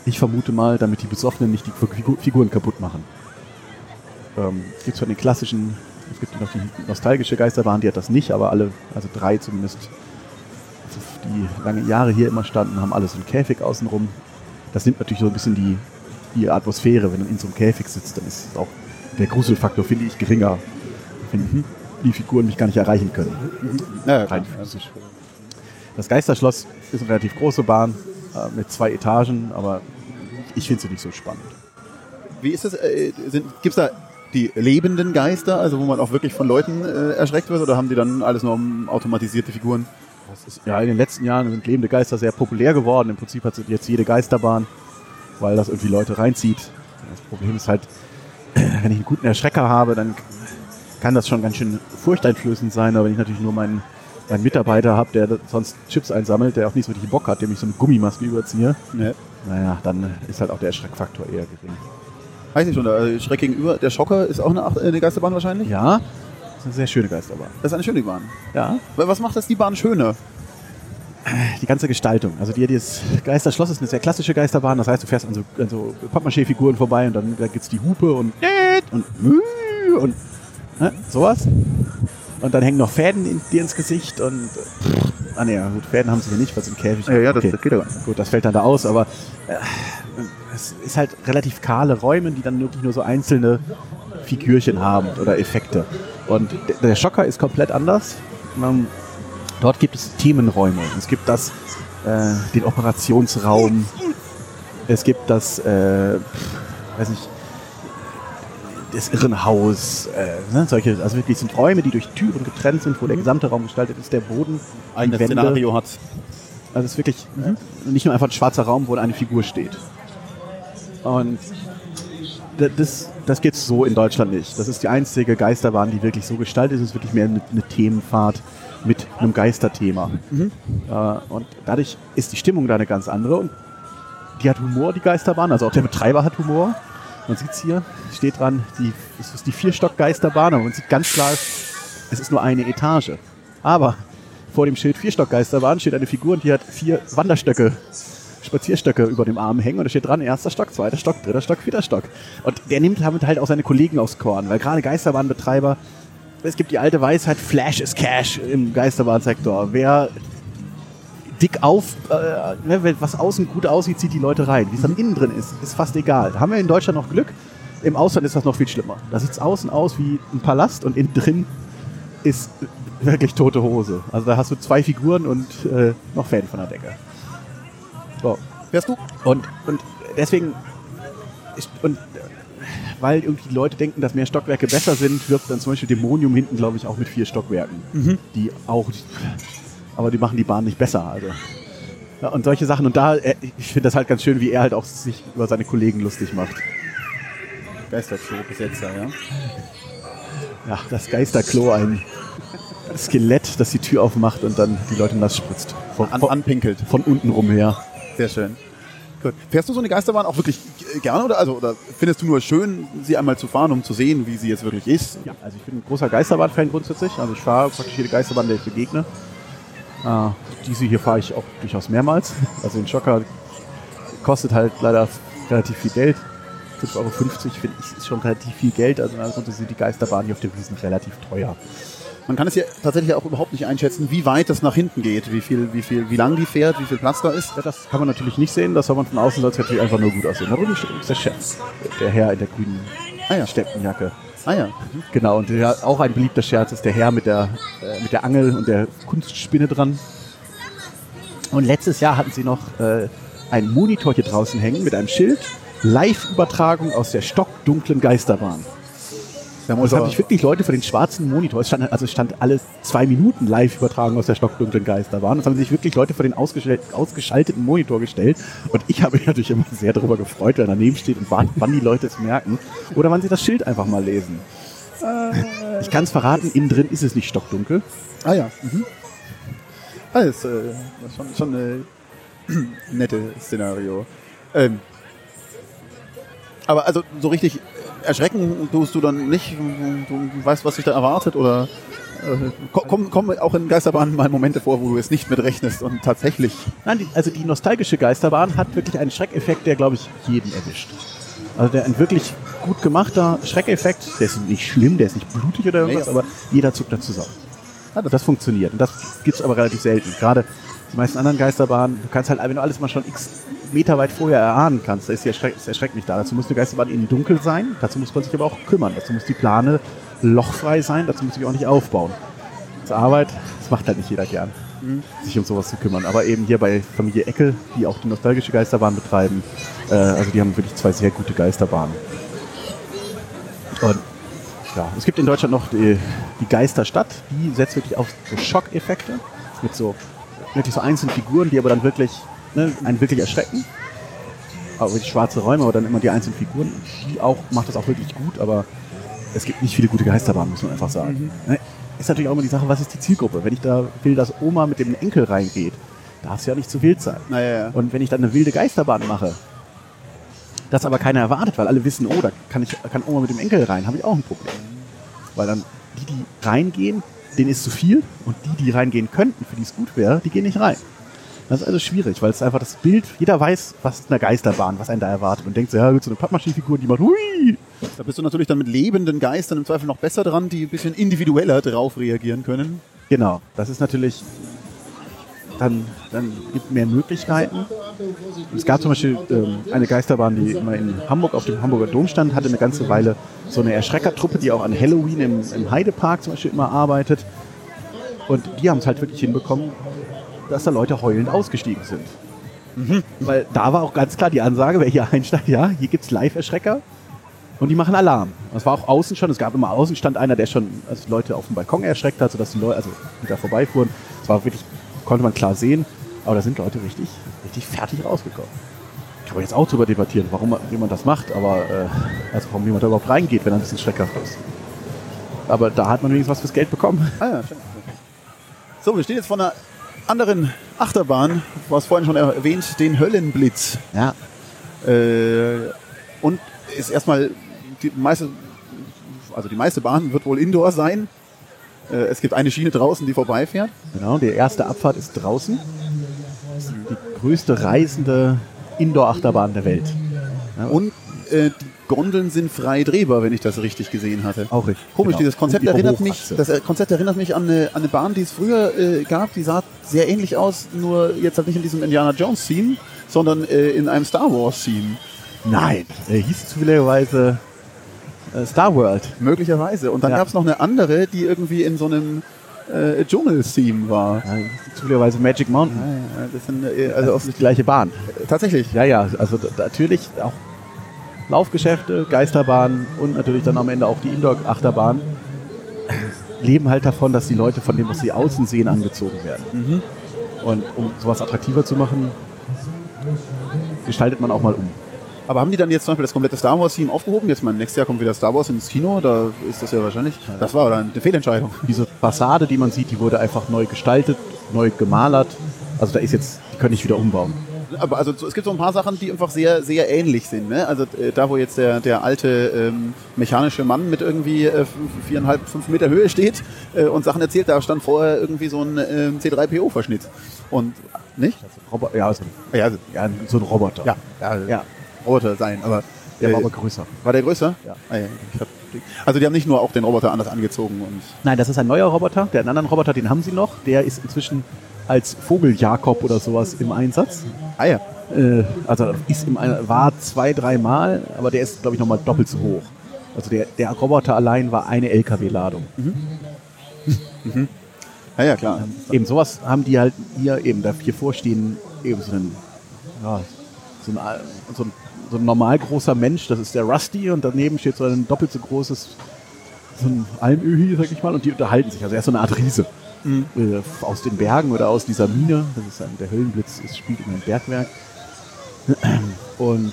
Ich vermute mal, damit die Besoffenen nicht die Figu- Figuren kaputt machen. Ähm, es gibt von den klassischen, es gibt noch die nostalgische Geisterbahn, die hat das nicht, aber alle, also drei zumindest, die lange Jahre hier immer standen, haben alle so einen Käfig außenrum. Das nimmt natürlich so ein bisschen die, die Atmosphäre, wenn man in so einem Käfig sitzt, dann ist auch der Gruselfaktor, finde ich, geringer. Wenn die Figuren mich gar nicht erreichen können. Ja, Rein physisch. Das Geisterschloss ist eine relativ große Bahn äh, mit zwei Etagen, aber ich finde sie nicht so spannend. Wie ist das? Äh, Gibt es da die lebenden Geister, also wo man auch wirklich von Leuten äh, erschreckt wird, oder haben die dann alles nur um automatisierte Figuren? Ist, ja, in den letzten Jahren sind lebende Geister sehr populär geworden. Im Prinzip hat jetzt jede Geisterbahn, weil das irgendwie Leute reinzieht. Das Problem ist halt, <clears throat> wenn ich einen guten Erschrecker habe, dann kann das schon ganz schön furchteinflößend sein. Aber wenn ich natürlich nur meinen, meinen Mitarbeiter habe, der sonst Chips einsammelt, der auch nicht so richtig Bock hat, dem ich so eine Gummimaske überziehe, Ne. naja, dann ist halt auch der Erschreckfaktor eher gering. Weiß ich schon, der Schreck gegenüber, der Schocker ist auch eine, äh, eine Geisterbahn wahrscheinlich? Ja, das ist eine sehr schöne Geisterbahn. Das ist eine schöne Bahn. Ja, Was macht das die Bahn schöner? die ganze Gestaltung. Also die, dieses Geisterschloss ist eine sehr klassische Geisterbahn. Das heißt, du fährst an so, an so Pappmaché-Figuren vorbei und dann da gibt's die Hupe und und Müh und ne, sowas. Und dann hängen noch Fäden in, dir ins Gesicht und äh, ah ne, ja, gut, Fäden haben sie hier nicht, was im Käfig. Ja, ja, das, Okay. das geht ja. Gut, das fällt dann da aus, aber äh, es ist halt relativ kahle Räume, die dann wirklich nur so einzelne Figürchen haben oder Effekte. Und der- Schocker ist komplett anders. Man, dort gibt es Themenräume. Es gibt das, äh, den Operationsraum. Es gibt das, äh, weiß nicht, das Irrenhaus. Äh, ne, solche, also wirklich sind Räume, die durch Türen getrennt sind, wo der gesamte Raum gestaltet ist, der Boden, Eigenes Wände. Szenario hat. Also es ist wirklich nicht nur einfach ein schwarzer Raum, wo eine Figur steht. Und da- das, das geht so in Deutschland nicht. Das ist die einzige Geisterbahn, die wirklich so gestaltet ist. Es ist wirklich mehr eine, eine Themenfahrt mit einem Geisterthema. Äh, und dadurch ist die Stimmung da eine ganz andere. Und die hat Humor, die Geisterbahn. Also auch der Betreiber hat Humor. Man sieht es hier, steht dran, die, es ist die Vierstock-Geisterbahn, aber man sieht ganz klar, es ist nur eine Etage. Aber vor dem Schild Vierstock-Geisterbahn steht eine Figur und die hat vier Wanderstöcke Spazierstöcke über dem Arm hängen und da steht dran, erster Stock, zweiter Stock, dritter Stock, vierter Stock. Und der nimmt damit halt auch seine Kollegen aufs Korn, weil gerade Geisterbahnbetreiber, es gibt die alte Weisheit, Flash is Cash im Geisterbahnsektor. Wer dick auf, äh, ne, was außen gut aussieht, zieht die Leute rein. Wie es dann innen drin ist, ist fast egal. Haben wir in Deutschland noch Glück. Im Ausland ist das noch viel schlimmer. Da sieht es außen aus wie ein Palast und innen drin ist wirklich tote Hose. Also da hast du zwei Figuren und äh, noch Fan von der Decke. So. Fährst du? Und, und deswegen, ist, und weil irgendwie die Leute denken, dass mehr Stockwerke besser sind, wirkt dann zum Beispiel Dämonium hinten, glaube ich, auch mit vier Stockwerken. Mhm. Die auch, aber die machen die Bahn nicht besser. Also. Ja, und solche Sachen. Und da, äh, ich finde das halt ganz schön, wie er halt auch sich über seine Kollegen lustig macht. Geisterklo-Besetzer, ja. Ja, das Geisterklo, ein Skelett, das die Tür aufmacht und dann die Leute nass spritzt. Von, An, von, anpinkelt. von unten rum her. Sehr schön. Gut. Fährst du so eine Geisterbahn auch wirklich g- gerne oder, also, oder findest du nur schön, sie einmal zu fahren, um zu sehen, wie sie jetzt wirklich ist? Ja, also ich bin ein großer Geisterbahn-Fan grundsätzlich. Also ich fahre praktisch jede Geisterbahn, der ich begegne. Äh, diese hier fahre ich auch durchaus mehrmals. Also den Schocker kostet halt leider relativ viel Geld. 5,50 Euro finde ich ist schon relativ viel Geld. Also ansonsten sind die Geisterbahnen hier auf der Wiesen relativ teuer. Man kann es ja tatsächlich auch überhaupt nicht einschätzen, wie weit das nach hinten geht, wie viel, wie viel, wie lang die fährt, wie viel Platz da ist. Ja, das kann man natürlich nicht sehen. Das soll man von außen es natürlich einfach nur gut aussehen. Da drüben steht übrigens der Chef. Der Herr in der grünen Ah ja. Steppenjacke. Ah ja. Genau, und der, auch ein beliebter Scherz ist der Herr mit der, äh, mit der Angel und der Kunstspinne dran. Und letztes Jahr hatten sie noch äh, einen Monitor hier draußen hängen mit einem Schild. Live-Übertragung aus der stockdunklen Geisterbahn. Da Und muss es haben aber, sich wirklich Leute vor den schwarzen Monitor, es stand, also es stand alle zwei Minuten Live-Übertragung aus der stockdunklen Geisterbahn. Es haben sich wirklich Leute vor den ausgeschalteten Monitor gestellt. Und ich habe mich natürlich immer sehr darüber gefreut, weil daneben steht und wartet, wann die Leute es merken. Oder wann sie das Schild einfach mal lesen. Ich kann es verraten, innen drin ist es nicht stockdunkel. ah ja. Mhm. Ah, das ist äh, schon, schon <clears throat> ein nette Szenario. Ähm, aber also so richtig erschrecken tust du dann nicht, du weißt, was dich da erwartet oder äh, ko- kommen kommen auch in Geisterbahnen mal Momente vor, wo du es nicht mit rechnest und tatsächlich Nein, die, also die nostalgische Geisterbahn hat wirklich einen Schreckeffekt, der, glaube ich, jeden erwischt. Also der ein wirklich gut gemachter Schreckeffekt, der ist nicht schlimm, der ist nicht blutig oder irgendwas, Nee, aber jeder zuckt da zusammen. Das- funktioniert. Und das gibt's aber relativ selten. Gerade die meisten anderen Geisterbahnen, du kannst halt, wenn du alles mal schon x Meter weit vorher erahnen kannst, da ist ist der Schreck nicht da. Dazu muss eine Geisterbahn innen dunkel sein, dazu muss man sich aber auch kümmern. Dazu muss die Plane lochfrei sein, dazu muss sich auch nicht aufbauen. Das ist Arbeit, das macht halt nicht jeder gern, sich um sowas zu kümmern. Aber eben hier bei Familie Eckel, die auch die nostalgische Geisterbahn betreiben, äh, also die haben wirklich zwei sehr gute Geisterbahnen. Und ja, es gibt in Deutschland noch die, die Geisterstadt, die setzt wirklich auf so Schockeffekte mit so wirklich so einzelnen Figuren, die aber dann wirklich ne, einen wirklich erschrecken. Aber wirklich schwarze Räume, aber dann immer die einzelnen Figuren. Die auch macht das auch wirklich gut, aber es gibt nicht viele gute Geisterbahnen, muss man einfach sagen. Ne, Ist natürlich auch immer die Sache, was ist die Zielgruppe? Wenn ich da will, dass Oma mit dem Enkel reingeht, darf es ja nicht zu wild sein. Naja, ja. Und wenn ich dann eine wilde Geisterbahn mache, das aber keiner erwartet, weil alle wissen, oh, da kann, ich, kann Oma mit dem Enkel rein, habe ich auch ein Problem. Weil dann die, die reingehen, denen ist zu viel und die, die reingehen könnten, für die es gut wäre, die gehen nicht rein. Das ist also schwierig, weil es einfach das Bild, jeder weiß, was ist eine Geisterbahn, was einen da erwartet und denkt so, ja, gut, so eine Pappmaschinenfigur, die macht hui. Da bist du natürlich dann mit lebenden Geistern im Zweifel noch besser dran, die ein bisschen individueller drauf reagieren können. Genau, das ist natürlich, dann, dann gibt mehr Möglichkeiten. Es gab zum Beispiel ähm, eine Geisterbahn, die immer in Hamburg auf dem Hamburger Dom stand, hatte eine ganze Weile so eine Erschreckertruppe, die auch an Halloween im, im Heidepark zum Beispiel immer arbeitet. Und die haben es halt wirklich hinbekommen, dass da Leute heulend ausgestiegen sind. Weil da war auch ganz klar die Ansage, wer hier einsteigt, ja, hier gibt's Live-Erschrecker und die machen Alarm. Das war auch außen schon, es gab immer außen stand einer, der schon also Leute auf dem Balkon erschreckt hat, sodass die Leute, also die da vorbeifuhren, es war wirklich, konnte man klar sehen, aber da sind Leute richtig, richtig fertig rausgekommen. Kann man jetzt auch drüber debattieren, warum jemand das macht, aber äh, also warum jemand da überhaupt reingeht, wenn er ein bisschen schreckhaft ist. Aber da hat man wenigstens was fürs Geld bekommen. Ah ja, schön. So, wir stehen jetzt vor einer anderen Achterbahn, du hast vorhin schon erwähnt, den Höllenblitz. Ja. Äh, und ist erstmal die meiste, also die meiste Bahn wird wohl Indoor sein. Äh, es gibt eine Schiene draußen, die vorbeifährt. Genau, die erste Abfahrt ist draußen. Ist die größte reisende Indoor-Achterbahn der Welt. Ja, und äh, die Gondeln sind frei drehbar, wenn ich das richtig gesehen hatte. Auch richtig. Komisch, genau. dieses Konzept erinnert mich, das äh, Konzept erinnert mich an eine, an eine Bahn, die es früher äh, gab, die sah sehr ähnlich aus, nur jetzt halt nicht in diesem Indiana Jones Theme, sondern äh, in einem Star Wars Theme. Nein, er hieß zufälligerweise äh, Star World. Möglicherweise. Und dann Ja. gab es noch eine andere, die irgendwie in so einem äh, Dschungel-Theme war. Ja, zufälligerweise Magic Mountain. Ja, ja, das sind äh, Also auf die gleiche Bahn. tatsächlich. Ja, ja, also natürlich auch Laufgeschäfte, Geisterbahnen und natürlich dann am Ende auch die Indoor-Achterbahn leben halt davon, dass die Leute von dem, was sie außen sehen, angezogen werden. Und um sowas attraktiver zu machen, gestaltet man auch mal um. Aber haben die dann jetzt zum Beispiel das komplette Star Wars Theme aufgehoben? Jetzt mein nächstes Jahr kommt wieder Star Wars ins Kino, da ist das ja wahrscheinlich. Das war dann eine Fehlentscheidung. Diese Fassade, die man sieht, die wurde einfach neu gestaltet, neu gemalert. Also da ist jetzt, die können nicht wieder umbauen. Aber also es gibt so ein paar Sachen, die einfach sehr, sehr ähnlich sind. Ne? Also äh, da, wo jetzt der, der alte ähm, mechanische Mann mit irgendwie äh, viereinhalb, fünf Meter Höhe steht äh, und Sachen erzählt, da stand vorher irgendwie so ein ähm, C3PO-Verschnitt. Und nicht? Robo ja, also, Ja, also, ja, so ein Roboter. ja, ja, Ja. Roboter sein, aber Der war äh, aber größer. war der größer? Ja. Ah, ja ich hab, also die haben nicht nur auch den Roboter anders angezogen und Nein, das ist ein neuer Roboter. Der anderen Roboter, den haben sie noch. Der ist inzwischen als Vogel-Jakob oder sowas im Einsatz. ah ja, Äh, also ist im, Ein- war zwei, dreimal, aber der ist, glaube ich, nochmal doppelt so hoch. Also der, der Roboter allein war eine LKW-Ladung. ja, ja klar. Eben sowas haben die halt hier eben da hier vorstehen, eben so einen, ja, so ein, so ein, so ein normal großer Mensch, das ist der Rusty und daneben steht so ein doppelt so großes, so ein Almöhi, sag ich mal, und die unterhalten sich. Also er ist so eine Art Riese. Äh, aus den Bergen oder aus dieser Mine, das ist ein, der Höllenblitz, es spielt in einem Bergwerk. <clears throat> Und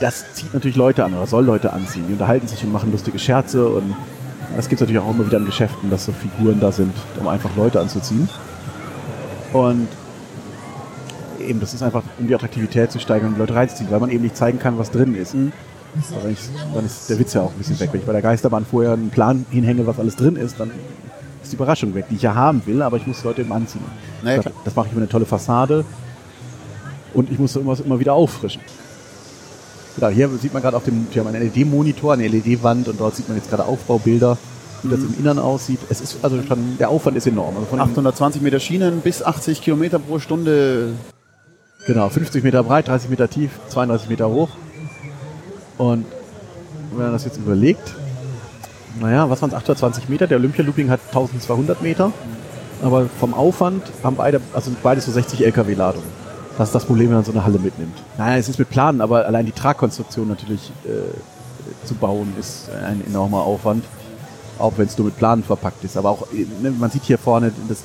das zieht natürlich Leute an oder soll Leute anziehen. Die unterhalten sich und machen lustige Scherze und das gibt es natürlich auch immer wieder in Geschäften, dass so Figuren da sind, um einfach Leute anzuziehen. Und eben, das ist einfach, um die Attraktivität zu steigern und die Leute reinzuziehen, weil man eben nicht zeigen kann, was drin ist. Aber wenn ich, dann ist der Witz ja auch ein bisschen weg. Wenn ich bei der Geisterbahn vorher einen Plan hinhänge, was alles drin ist, dann ist die Überraschung weg, die ich ja haben will, aber ich muss die Leute eben anziehen. Na ja, das, das mache ich über eine tolle Fassade und ich muss immer, immer wieder auffrischen. Genau, hier sieht man gerade auf dem, wir haben einen LED-Monitor, eine LED-Wand und dort sieht man jetzt gerade Aufbaubilder, wie das im Innern aussieht. Es ist also schon, der Aufwand ist enorm. Also von dem- 820 Meter Schienen bis 80 Kilometer pro Stunde. Genau, 50 Meter breit, 30 Meter tief, 32 Meter hoch. Und wenn man das jetzt überlegt, naja, was waren es, 820 Meter? Der Olympia-Looping hat 1200 Meter. Aber vom Aufwand haben beide, also sind beides so 60 LKW-Ladungen. Das ist das Problem, wenn man so eine Halle mitnimmt. Naja, es ist mit Planen, aber allein die Tragkonstruktion natürlich äh, zu bauen, ist ein enormer Aufwand. Auch wenn es nur mit Planen verpackt ist. Aber auch, ne, man sieht hier vorne, das,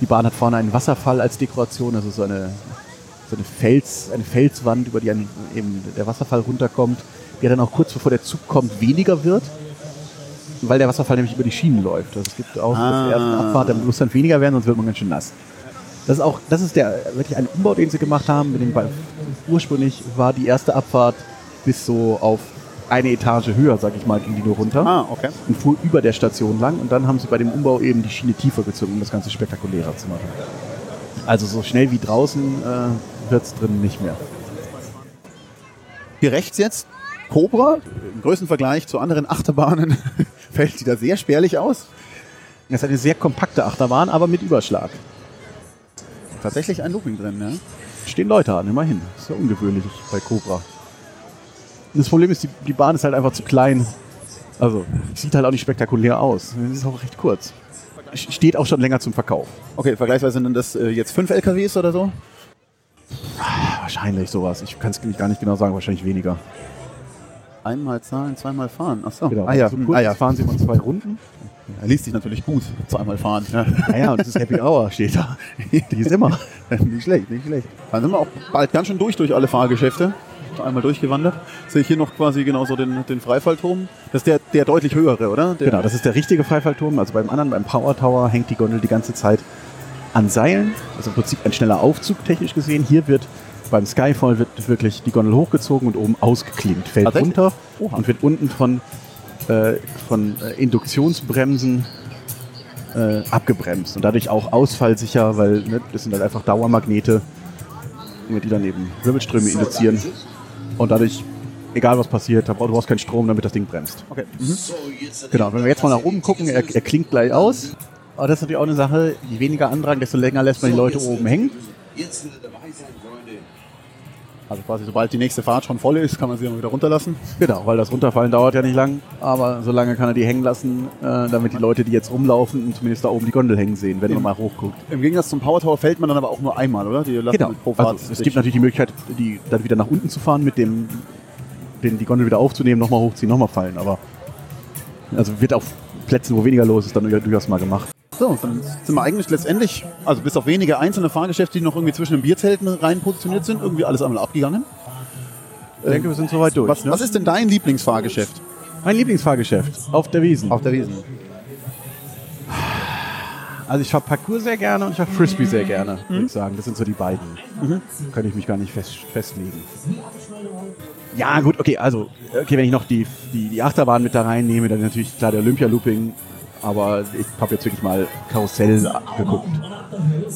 die Bahn hat vorne einen Wasserfall als Dekoration, also so eine, so eine, Fels, eine Felswand, über die ein, eben der Wasserfall runterkommt, der dann auch kurz bevor der Zug kommt weniger wird, weil der Wasserfall nämlich über die Schienen läuft. Also es gibt auch Ah. ersten Abfahrt, der muss dann weniger werden, sonst wird man ganz schön nass. Das ist auch, das ist der wirklich ein Umbau, den sie gemacht haben. Mit dem, ursprünglich war die erste Abfahrt bis so auf eine Etage höher, sag ich mal, ging die nur runter Ah, okay. und fuhr über der Station lang und dann haben sie bei dem Umbau eben die Schiene tiefer gezogen, um das Ganze spektakulärer zu machen. Also so schnell wie draußen äh, wird es drin nicht mehr. Hier rechts jetzt Cobra, im größten Vergleich zu anderen Achterbahnen, <laughs> fällt die da sehr spärlich aus. Das ist eine sehr kompakte Achterbahn, aber mit Überschlag. Tatsächlich ein Looping drin, ja. Stehen Leute an, immerhin. Ist ja ungewöhnlich bei Cobra. Und das Problem ist, die, die Bahn ist halt einfach zu klein. Also, sieht halt auch nicht spektakulär aus. Es ist auch recht kurz. Steht auch schon länger zum Verkauf. Okay, vergleichsweise sind das äh, jetzt fünf LKWs oder so. Wahrscheinlich sowas. Ich kann es gar nicht genau sagen, wahrscheinlich weniger. Einmal zahlen, zweimal fahren. Ach so. Genau. Ah ja, so hm, kurz ah, ja. fahren sie immer zwei Runden. Er liest sich natürlich gut. Zweimal fahren. Ja. Naja, und das ist Happy Hour, steht da. Die ist immer. nicht schlecht, nicht schlecht. Dann sind wir auch bald ganz schön durch durch alle Fahrgeschäfte. Einmal durchgewandert. Sehe ich hier noch quasi genauso den, den Freifallturm. Das ist der, der deutlich höhere, oder? Der, Genau, das ist der richtige Freifallturm. Also beim anderen, beim Power Tower, hängt die Gondel die ganze Zeit an Seilen. Also im Prinzip ein schneller Aufzug, technisch gesehen. Hier wird beim Skyfall wird wirklich die Gondel hochgezogen und oben ausgeklinkt. Fällt Tatsächlich? runter Oha. und wird unten von, äh, von äh, Induktionsbremsen äh, abgebremst. Und dadurch auch ausfallsicher, weil ne, das sind halt einfach Dauermagnete. die dann eben Wirbelströme induzieren. Und dadurch, egal was passiert, du brauchst keinen Strom, damit das Ding bremst. Okay. Mhm. Genau, wenn wir jetzt mal nach oben gucken, er, er klingt gleich aus. Aber das ist natürlich auch eine Sache, je weniger Andrang, desto länger lässt man die Leute oben hängen. Also quasi, sobald die nächste Fahrt schon voll ist, kann man sie dann wieder runterlassen. Genau, weil das Runterfallen dauert ja nicht lang, aber so lange kann er die hängen lassen, äh, damit die Leute, die jetzt rumlaufen, zumindest da oben die Gondel hängen sehen, wenn man mal hochguckt. Im Gegensatz zum Power Tower fällt man dann aber auch nur einmal, oder? Die lassen Genau. pro Fahrt Also, es gibt natürlich die Möglichkeit, die dann wieder nach unten zu fahren, mit dem den, die Gondel wieder aufzunehmen, nochmal hochziehen, nochmal fallen. Aber also wird auf Plätzen, wo weniger los ist, dann durchaus mal gemacht. So, dann sind wir eigentlich letztendlich, also bis auf wenige einzelne Fahrgeschäfte, die noch irgendwie zwischen den Bierzelten rein positioniert sind, irgendwie alles einmal abgegangen. Ich denke, wir sind soweit durch. Was, ne? was ist denn dein Lieblingsfahrgeschäft mein Lieblingsfahrgeschäft auf der Wiesen? auf der Wiesen? Also ich fahre Parkour sehr gerne und ich fahre Frisbee sehr gerne, würde ich sagen. Das sind so die beiden. Kann ich mich gar nicht fest, festlegen. Ja, gut, okay, also, okay, wenn ich noch die, die, die Achterbahn mit da reinnehme, dann natürlich klar der Olympia-Looping, aber ich habe jetzt wirklich mal Karussell geguckt.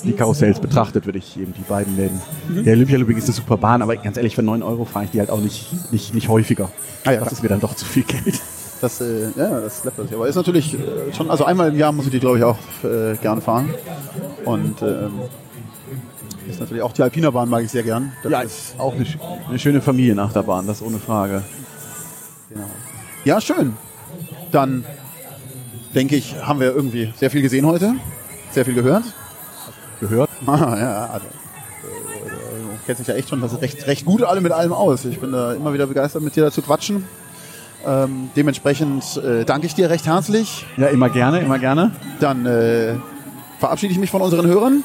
Die Karussells betrachtet, würde ich eben die beiden nennen. Der Olympia-Looping ist eine super Bahn, aber ganz ehrlich, für 9 Euro fahre ich die halt auch nicht, nicht, nicht häufiger. Ah ja, das klar. ist mir dann doch zu viel Geld. Das, äh, ja, das läppert sich. Aber ist natürlich äh, schon, also einmal im Jahr muss ich die, glaube ich, auch äh, gern fahren. Und ähm, ist natürlich auch die Alpinerbahn mag ich sehr gern. Das Ja, ist, auch eine, eine schöne Familienachterbahn, das ohne Frage. genau. ja, schön. Dann denke ich, haben wir irgendwie sehr viel gesehen heute, sehr viel gehört. Gehört? <laughs> Ah, ja, also, äh, du kennst dich ja echt schon das ist recht, recht gut alle mit allem aus. Ich bin da immer wieder begeistert, mit dir da zu quatschen. Ähm, dementsprechend äh, danke ich dir recht herzlich. Ja, immer gerne, immer gerne. Dann äh, verabschiede ich mich von unseren Hörern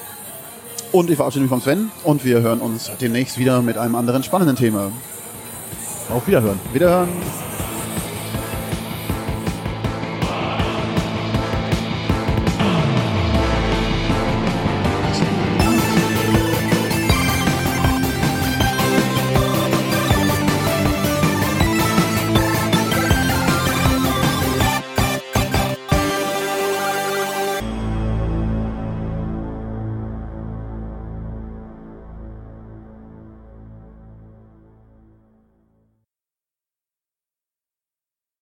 und ich verabschiede mich von Sven und wir hören uns demnächst wieder mit einem anderen spannenden Thema. Auf Wiederhören. Wiederhören.